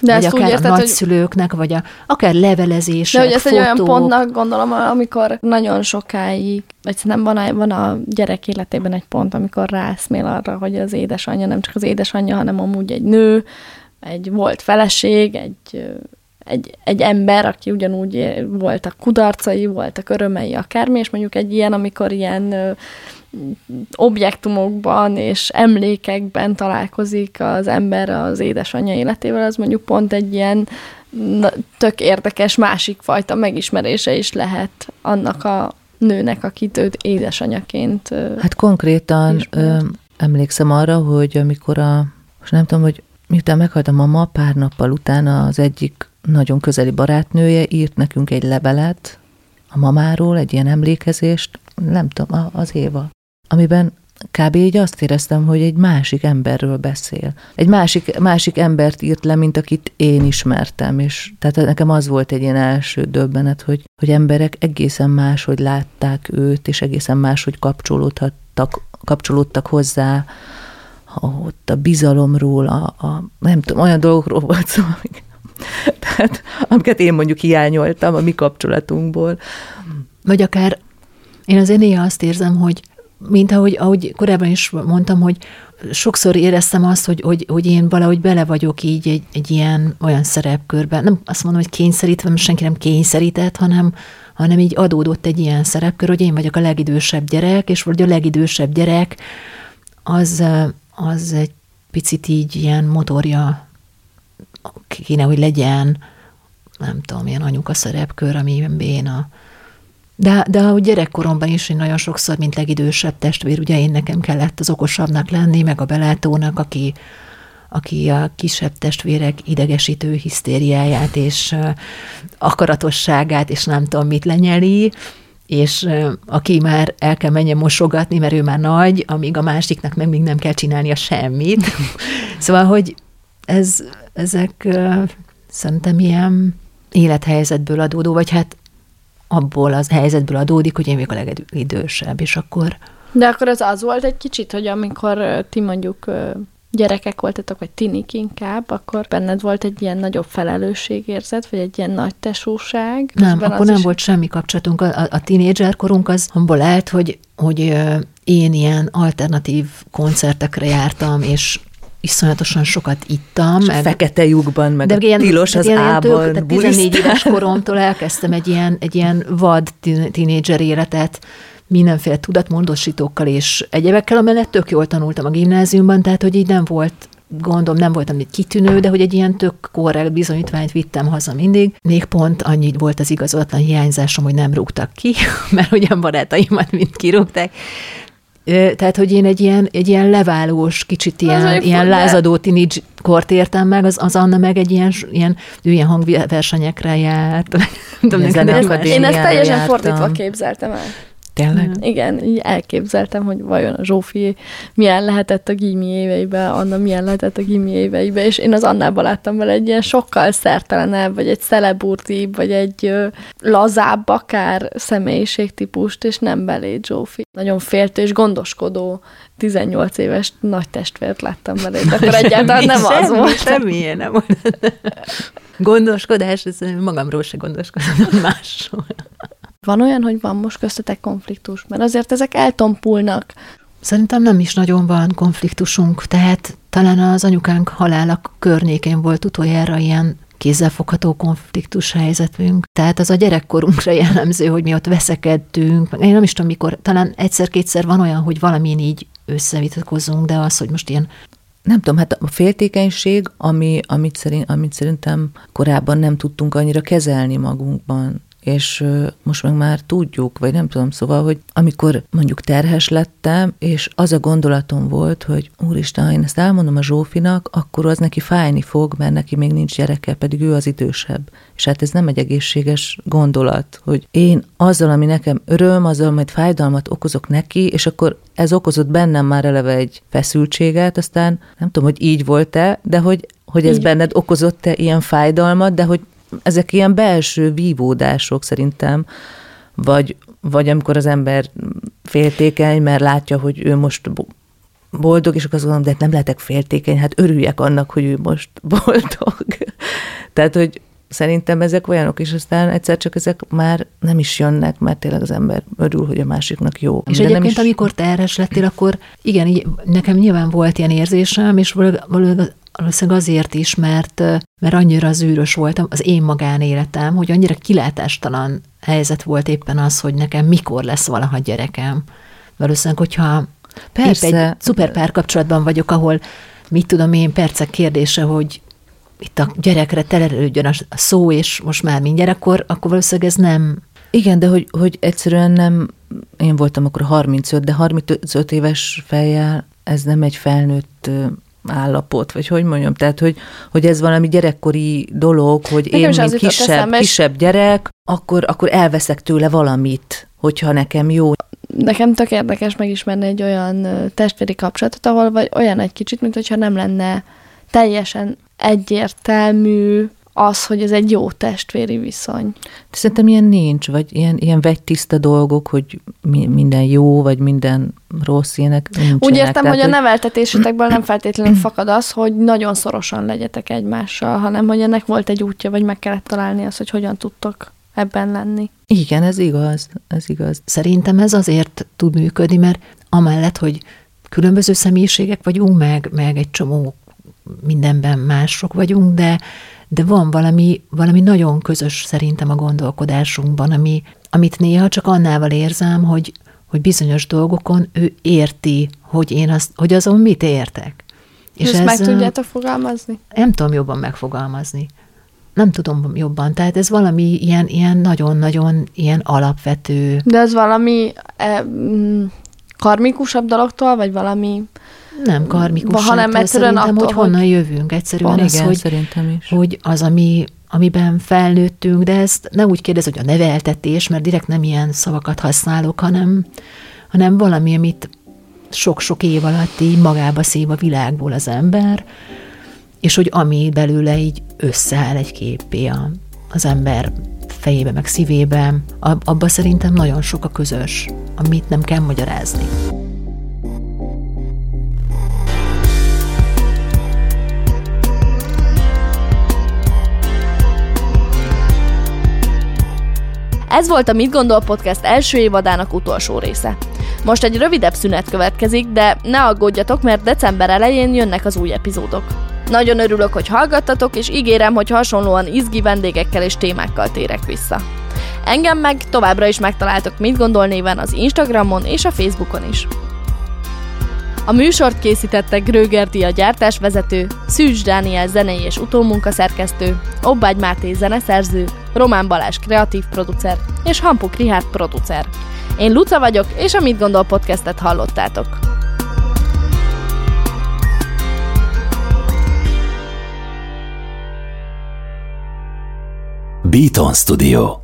de vagy akár érted, a nagyszülőknek, vagy a, akár levelezések, De hogy ez fotók. egy olyan pontnak gondolom, amikor nagyon sokáig, vagy nem van a, van a gyerek életében egy pont, amikor rászmél arra, hogy az édesanyja nem csak az édesanyja, hanem amúgy egy nő, egy volt feleség, egy egy, egy ember, aki ugyanúgy voltak kudarcai, voltak örömei, akármi, és mondjuk egy ilyen, amikor ilyen ö, objektumokban és emlékekben találkozik az ember az édesanyja életével, az mondjuk pont egy ilyen tök érdekes másik fajta megismerése is lehet annak a nőnek, akit őt édesanyaként Hát konkrétan ö, emlékszem arra, hogy amikor a, most nem tudom, hogy miután meghalt a mama, pár nappal utána az egyik nagyon közeli barátnője írt nekünk egy levelet a mamáról, egy ilyen emlékezést, nem tudom, az Éva, amiben kb. így azt éreztem, hogy egy másik emberről beszél. Egy másik, másik embert írt le, mint akit én ismertem, és tehát nekem az volt egy ilyen első döbbenet, hogy, hogy emberek egészen máshogy látták őt, és egészen máshogy kapcsolódhattak, kapcsolódtak hozzá, ott a bizalomról, a, a nem tudom, olyan dolgokról volt szó, amik Tehát, amiket én mondjuk hiányoltam a mi kapcsolatunkból. Vagy akár én azért néha azt érzem, hogy mint ahogy, ahogy korábban is mondtam, hogy sokszor éreztem azt, hogy, hogy, hogy én valahogy bele vagyok így egy, egy ilyen olyan szerepkörben. Nem azt mondom, hogy kényszerítve, mert senki nem kényszerített, hanem, hanem így adódott egy ilyen szerepkör, hogy én vagyok a legidősebb gyerek, és vagy a legidősebb gyerek, az, az egy picit így ilyen motorja kéne, hogy legyen, nem tudom, ilyen anyuka szerepkör, ami béna. De, de ahogy gyerekkoromban is, én nagyon sokszor, mint legidősebb testvér, ugye én nekem kellett az okosabbnak lenni, meg a belátónak, aki, aki a kisebb testvérek idegesítő hisztériáját és akaratosságát, és nem tudom mit lenyeli, és aki már el kell menjen mosogatni, mert ő már nagy, amíg a másiknak meg még nem kell csinálnia semmit. szóval, hogy ez, ezek szerintem ilyen élethelyzetből adódó, vagy hát abból az helyzetből adódik, hogy én vagyok a legidősebb, és akkor... De akkor az az volt egy kicsit, hogy amikor ti mondjuk gyerekek voltatok, vagy tinik inkább, akkor benned volt egy ilyen nagyobb felelősségérzet, vagy egy ilyen nagy tesóság? Nem, akkor nem is... volt semmi kapcsolatunk. A, a tínédzser korunk az abból állt, hogy, hogy én ilyen alternatív koncertekre jártam, és iszonyatosan sokat ittam. Meg, fekete lyukban, meg de ilyen, tilos az ilyen, ában. Tök, 14 éves koromtól elkezdtem egy ilyen, egy ilyen vad tínédzser életet, mindenféle tudatmondosítókkal és egyebekkel, amellett tök jól tanultam a gimnáziumban, tehát hogy így nem volt gondom, nem voltam egy kitűnő, de hogy egy ilyen tök korrekt bizonyítványt vittem haza mindig. Még pont annyi volt az igazatlan hiányzásom, hogy nem rúgtak ki, mert ugyan barátaimat mind kirúgták. Tehát, hogy én egy ilyen, egy ilyen leválós, kicsit ilyen, ilyen lázadó teenage kort értem meg, az, az Anna meg egy ilyen, ilyen, ilyen hangversenyekre járt. Én ezt teljesen jártam. fordítva képzeltem el. Tényleg? Mm. Igen, így elképzeltem, hogy vajon a Zsófi milyen lehetett a gimi éveiben, Anna milyen lehetett a gimi éveiben, és én az Annában láttam vele egy ilyen sokkal szertelenebb, vagy egy szeleburtibb, vagy egy lazább akár személyiségtípust, és nem belé Zsófi. Nagyon féltő és gondoskodó 18 éves nagy testvért láttam vele, de akkor egyáltalán nem semmi, az volt. Semmilyen nem volt. Gondoskodás, ez magamról se gondoskodom másról. Van olyan, hogy van most köztetek konfliktus? Mert azért ezek eltompulnak. Szerintem nem is nagyon van konfliktusunk, tehát talán az anyukánk halálak környékén volt utoljára ilyen kézzelfogható konfliktus helyzetünk. Tehát az a gyerekkorunkra jellemző, hogy mi ott veszekedtünk. Én nem is tudom, mikor, talán egyszer-kétszer van olyan, hogy valamin így összevitatkozunk, de az, hogy most ilyen nem tudom, hát a féltékenység, ami, amit, szerint, amit szerintem korábban nem tudtunk annyira kezelni magunkban és most meg már tudjuk, vagy nem tudom, szóval, hogy amikor mondjuk terhes lettem, és az a gondolatom volt, hogy úristen, ha én ezt elmondom a Zsófinak, akkor az neki fájni fog, mert neki még nincs gyereke, pedig ő az idősebb. És hát ez nem egy egészséges gondolat, hogy én azzal, ami nekem öröm, azzal majd fájdalmat okozok neki, és akkor ez okozott bennem már eleve egy feszültséget, aztán nem tudom, hogy így volt-e, de hogy hogy ez így. benned okozott-e ilyen fájdalmat, de hogy ezek ilyen belső vívódások szerintem, vagy, vagy amikor az ember féltékeny, mert látja, hogy ő most boldog, és akkor azt gondolom, de nem lehetek féltékeny, hát örüljek annak, hogy ő most boldog. Tehát, hogy szerintem ezek olyanok, és aztán egyszer csak ezek már nem is jönnek, mert tényleg az ember örül, hogy a másiknak jó. És de egyébként, nem is... amikor terhes lettél, akkor igen, így, nekem nyilván volt ilyen érzésem, és valószínűleg valószínűleg azért is, mert, mert annyira zűrös voltam, az én magánéletem, hogy annyira kilátástalan helyzet volt éppen az, hogy nekem mikor lesz valaha gyerekem. Valószínűleg, hogyha Persze. épp egy szuper párkapcsolatban vagyok, ahol mit tudom én, percek kérdése, hogy itt a gyerekre telerődjön a szó, és most már mindjárt, akkor, akkor valószínűleg ez nem... Igen, de hogy, hogy egyszerűen nem, én voltam akkor 35, de 35 éves fejjel ez nem egy felnőtt állapot, vagy hogy mondjam, tehát, hogy, hogy ez valami gyerekkori dolog, hogy Nekem én, mint kisebb, kisebb gyerek, akkor, akkor elveszek tőle valamit, hogyha nekem jó. Nekem tök érdekes megismerni egy olyan testvéri kapcsolatot, ahol vagy olyan egy kicsit, mint hogyha nem lenne teljesen egyértelmű az, hogy ez egy jó testvéri viszony. Szerintem ilyen nincs, vagy ilyen, ilyen vegytiszta dolgok, hogy mi, minden jó, vagy minden rossz, ilyenek nincsenek. Úgy értem, Tehát, hogy a neveltetésetekből nem feltétlenül fakad az, hogy nagyon szorosan legyetek egymással, hanem hogy ennek volt egy útja, vagy meg kellett találni azt, hogy hogyan tudtok ebben lenni. Igen, ez igaz, ez igaz. Szerintem ez azért tud működni, mert amellett, hogy különböző személyiségek vagyunk, meg, meg egy csomó mindenben mások vagyunk, de de van valami, valami nagyon közös szerintem a gondolkodásunkban, ami, amit néha csak annával érzem, hogy, hogy bizonyos dolgokon ő érti, hogy én azt, hogy azon mit értek. És ezt ez, meg tudjátok fogalmazni? Nem tudom jobban megfogalmazni. Nem tudom jobban. Tehát ez valami ilyen, ilyen nagyon-nagyon ilyen alapvető. De ez valami e, karmikusabb dologtól, vagy valami nem karmikus, hanem egyszerűen attól, hogy honnan jövünk. Egyszerűen van, az, igen, hogy, szerintem is. hogy az, ami, amiben felnőttünk, de ezt ne úgy kérdez, hogy a neveltetés, mert direkt nem ilyen szavakat használok, hanem, hanem valami, amit sok-sok év alatt így magába szív a világból az ember, és hogy ami belőle így összeáll egy képé az ember fejébe, meg szívébe, abba szerintem nagyon sok a közös, amit nem kell magyarázni. Ez volt a Mit Gondol Podcast első évadának utolsó része. Most egy rövidebb szünet következik, de ne aggódjatok, mert december elején jönnek az új epizódok. Nagyon örülök, hogy hallgattatok, és ígérem, hogy hasonlóan izgi vendégekkel és témákkal térek vissza. Engem meg továbbra is megtaláltok Mit Gondol néven az Instagramon és a Facebookon is. A műsort készítette Gröger a gyártásvezető, Szűcs Dániel zenei és utómunkaszerkesztő, Obbágy Máté zeneszerző, Román Balázs kreatív producer és Hampuk Rihárd producer. Én Luca vagyok, és a Mit Gondol podcastet hallottátok. Beaton Studio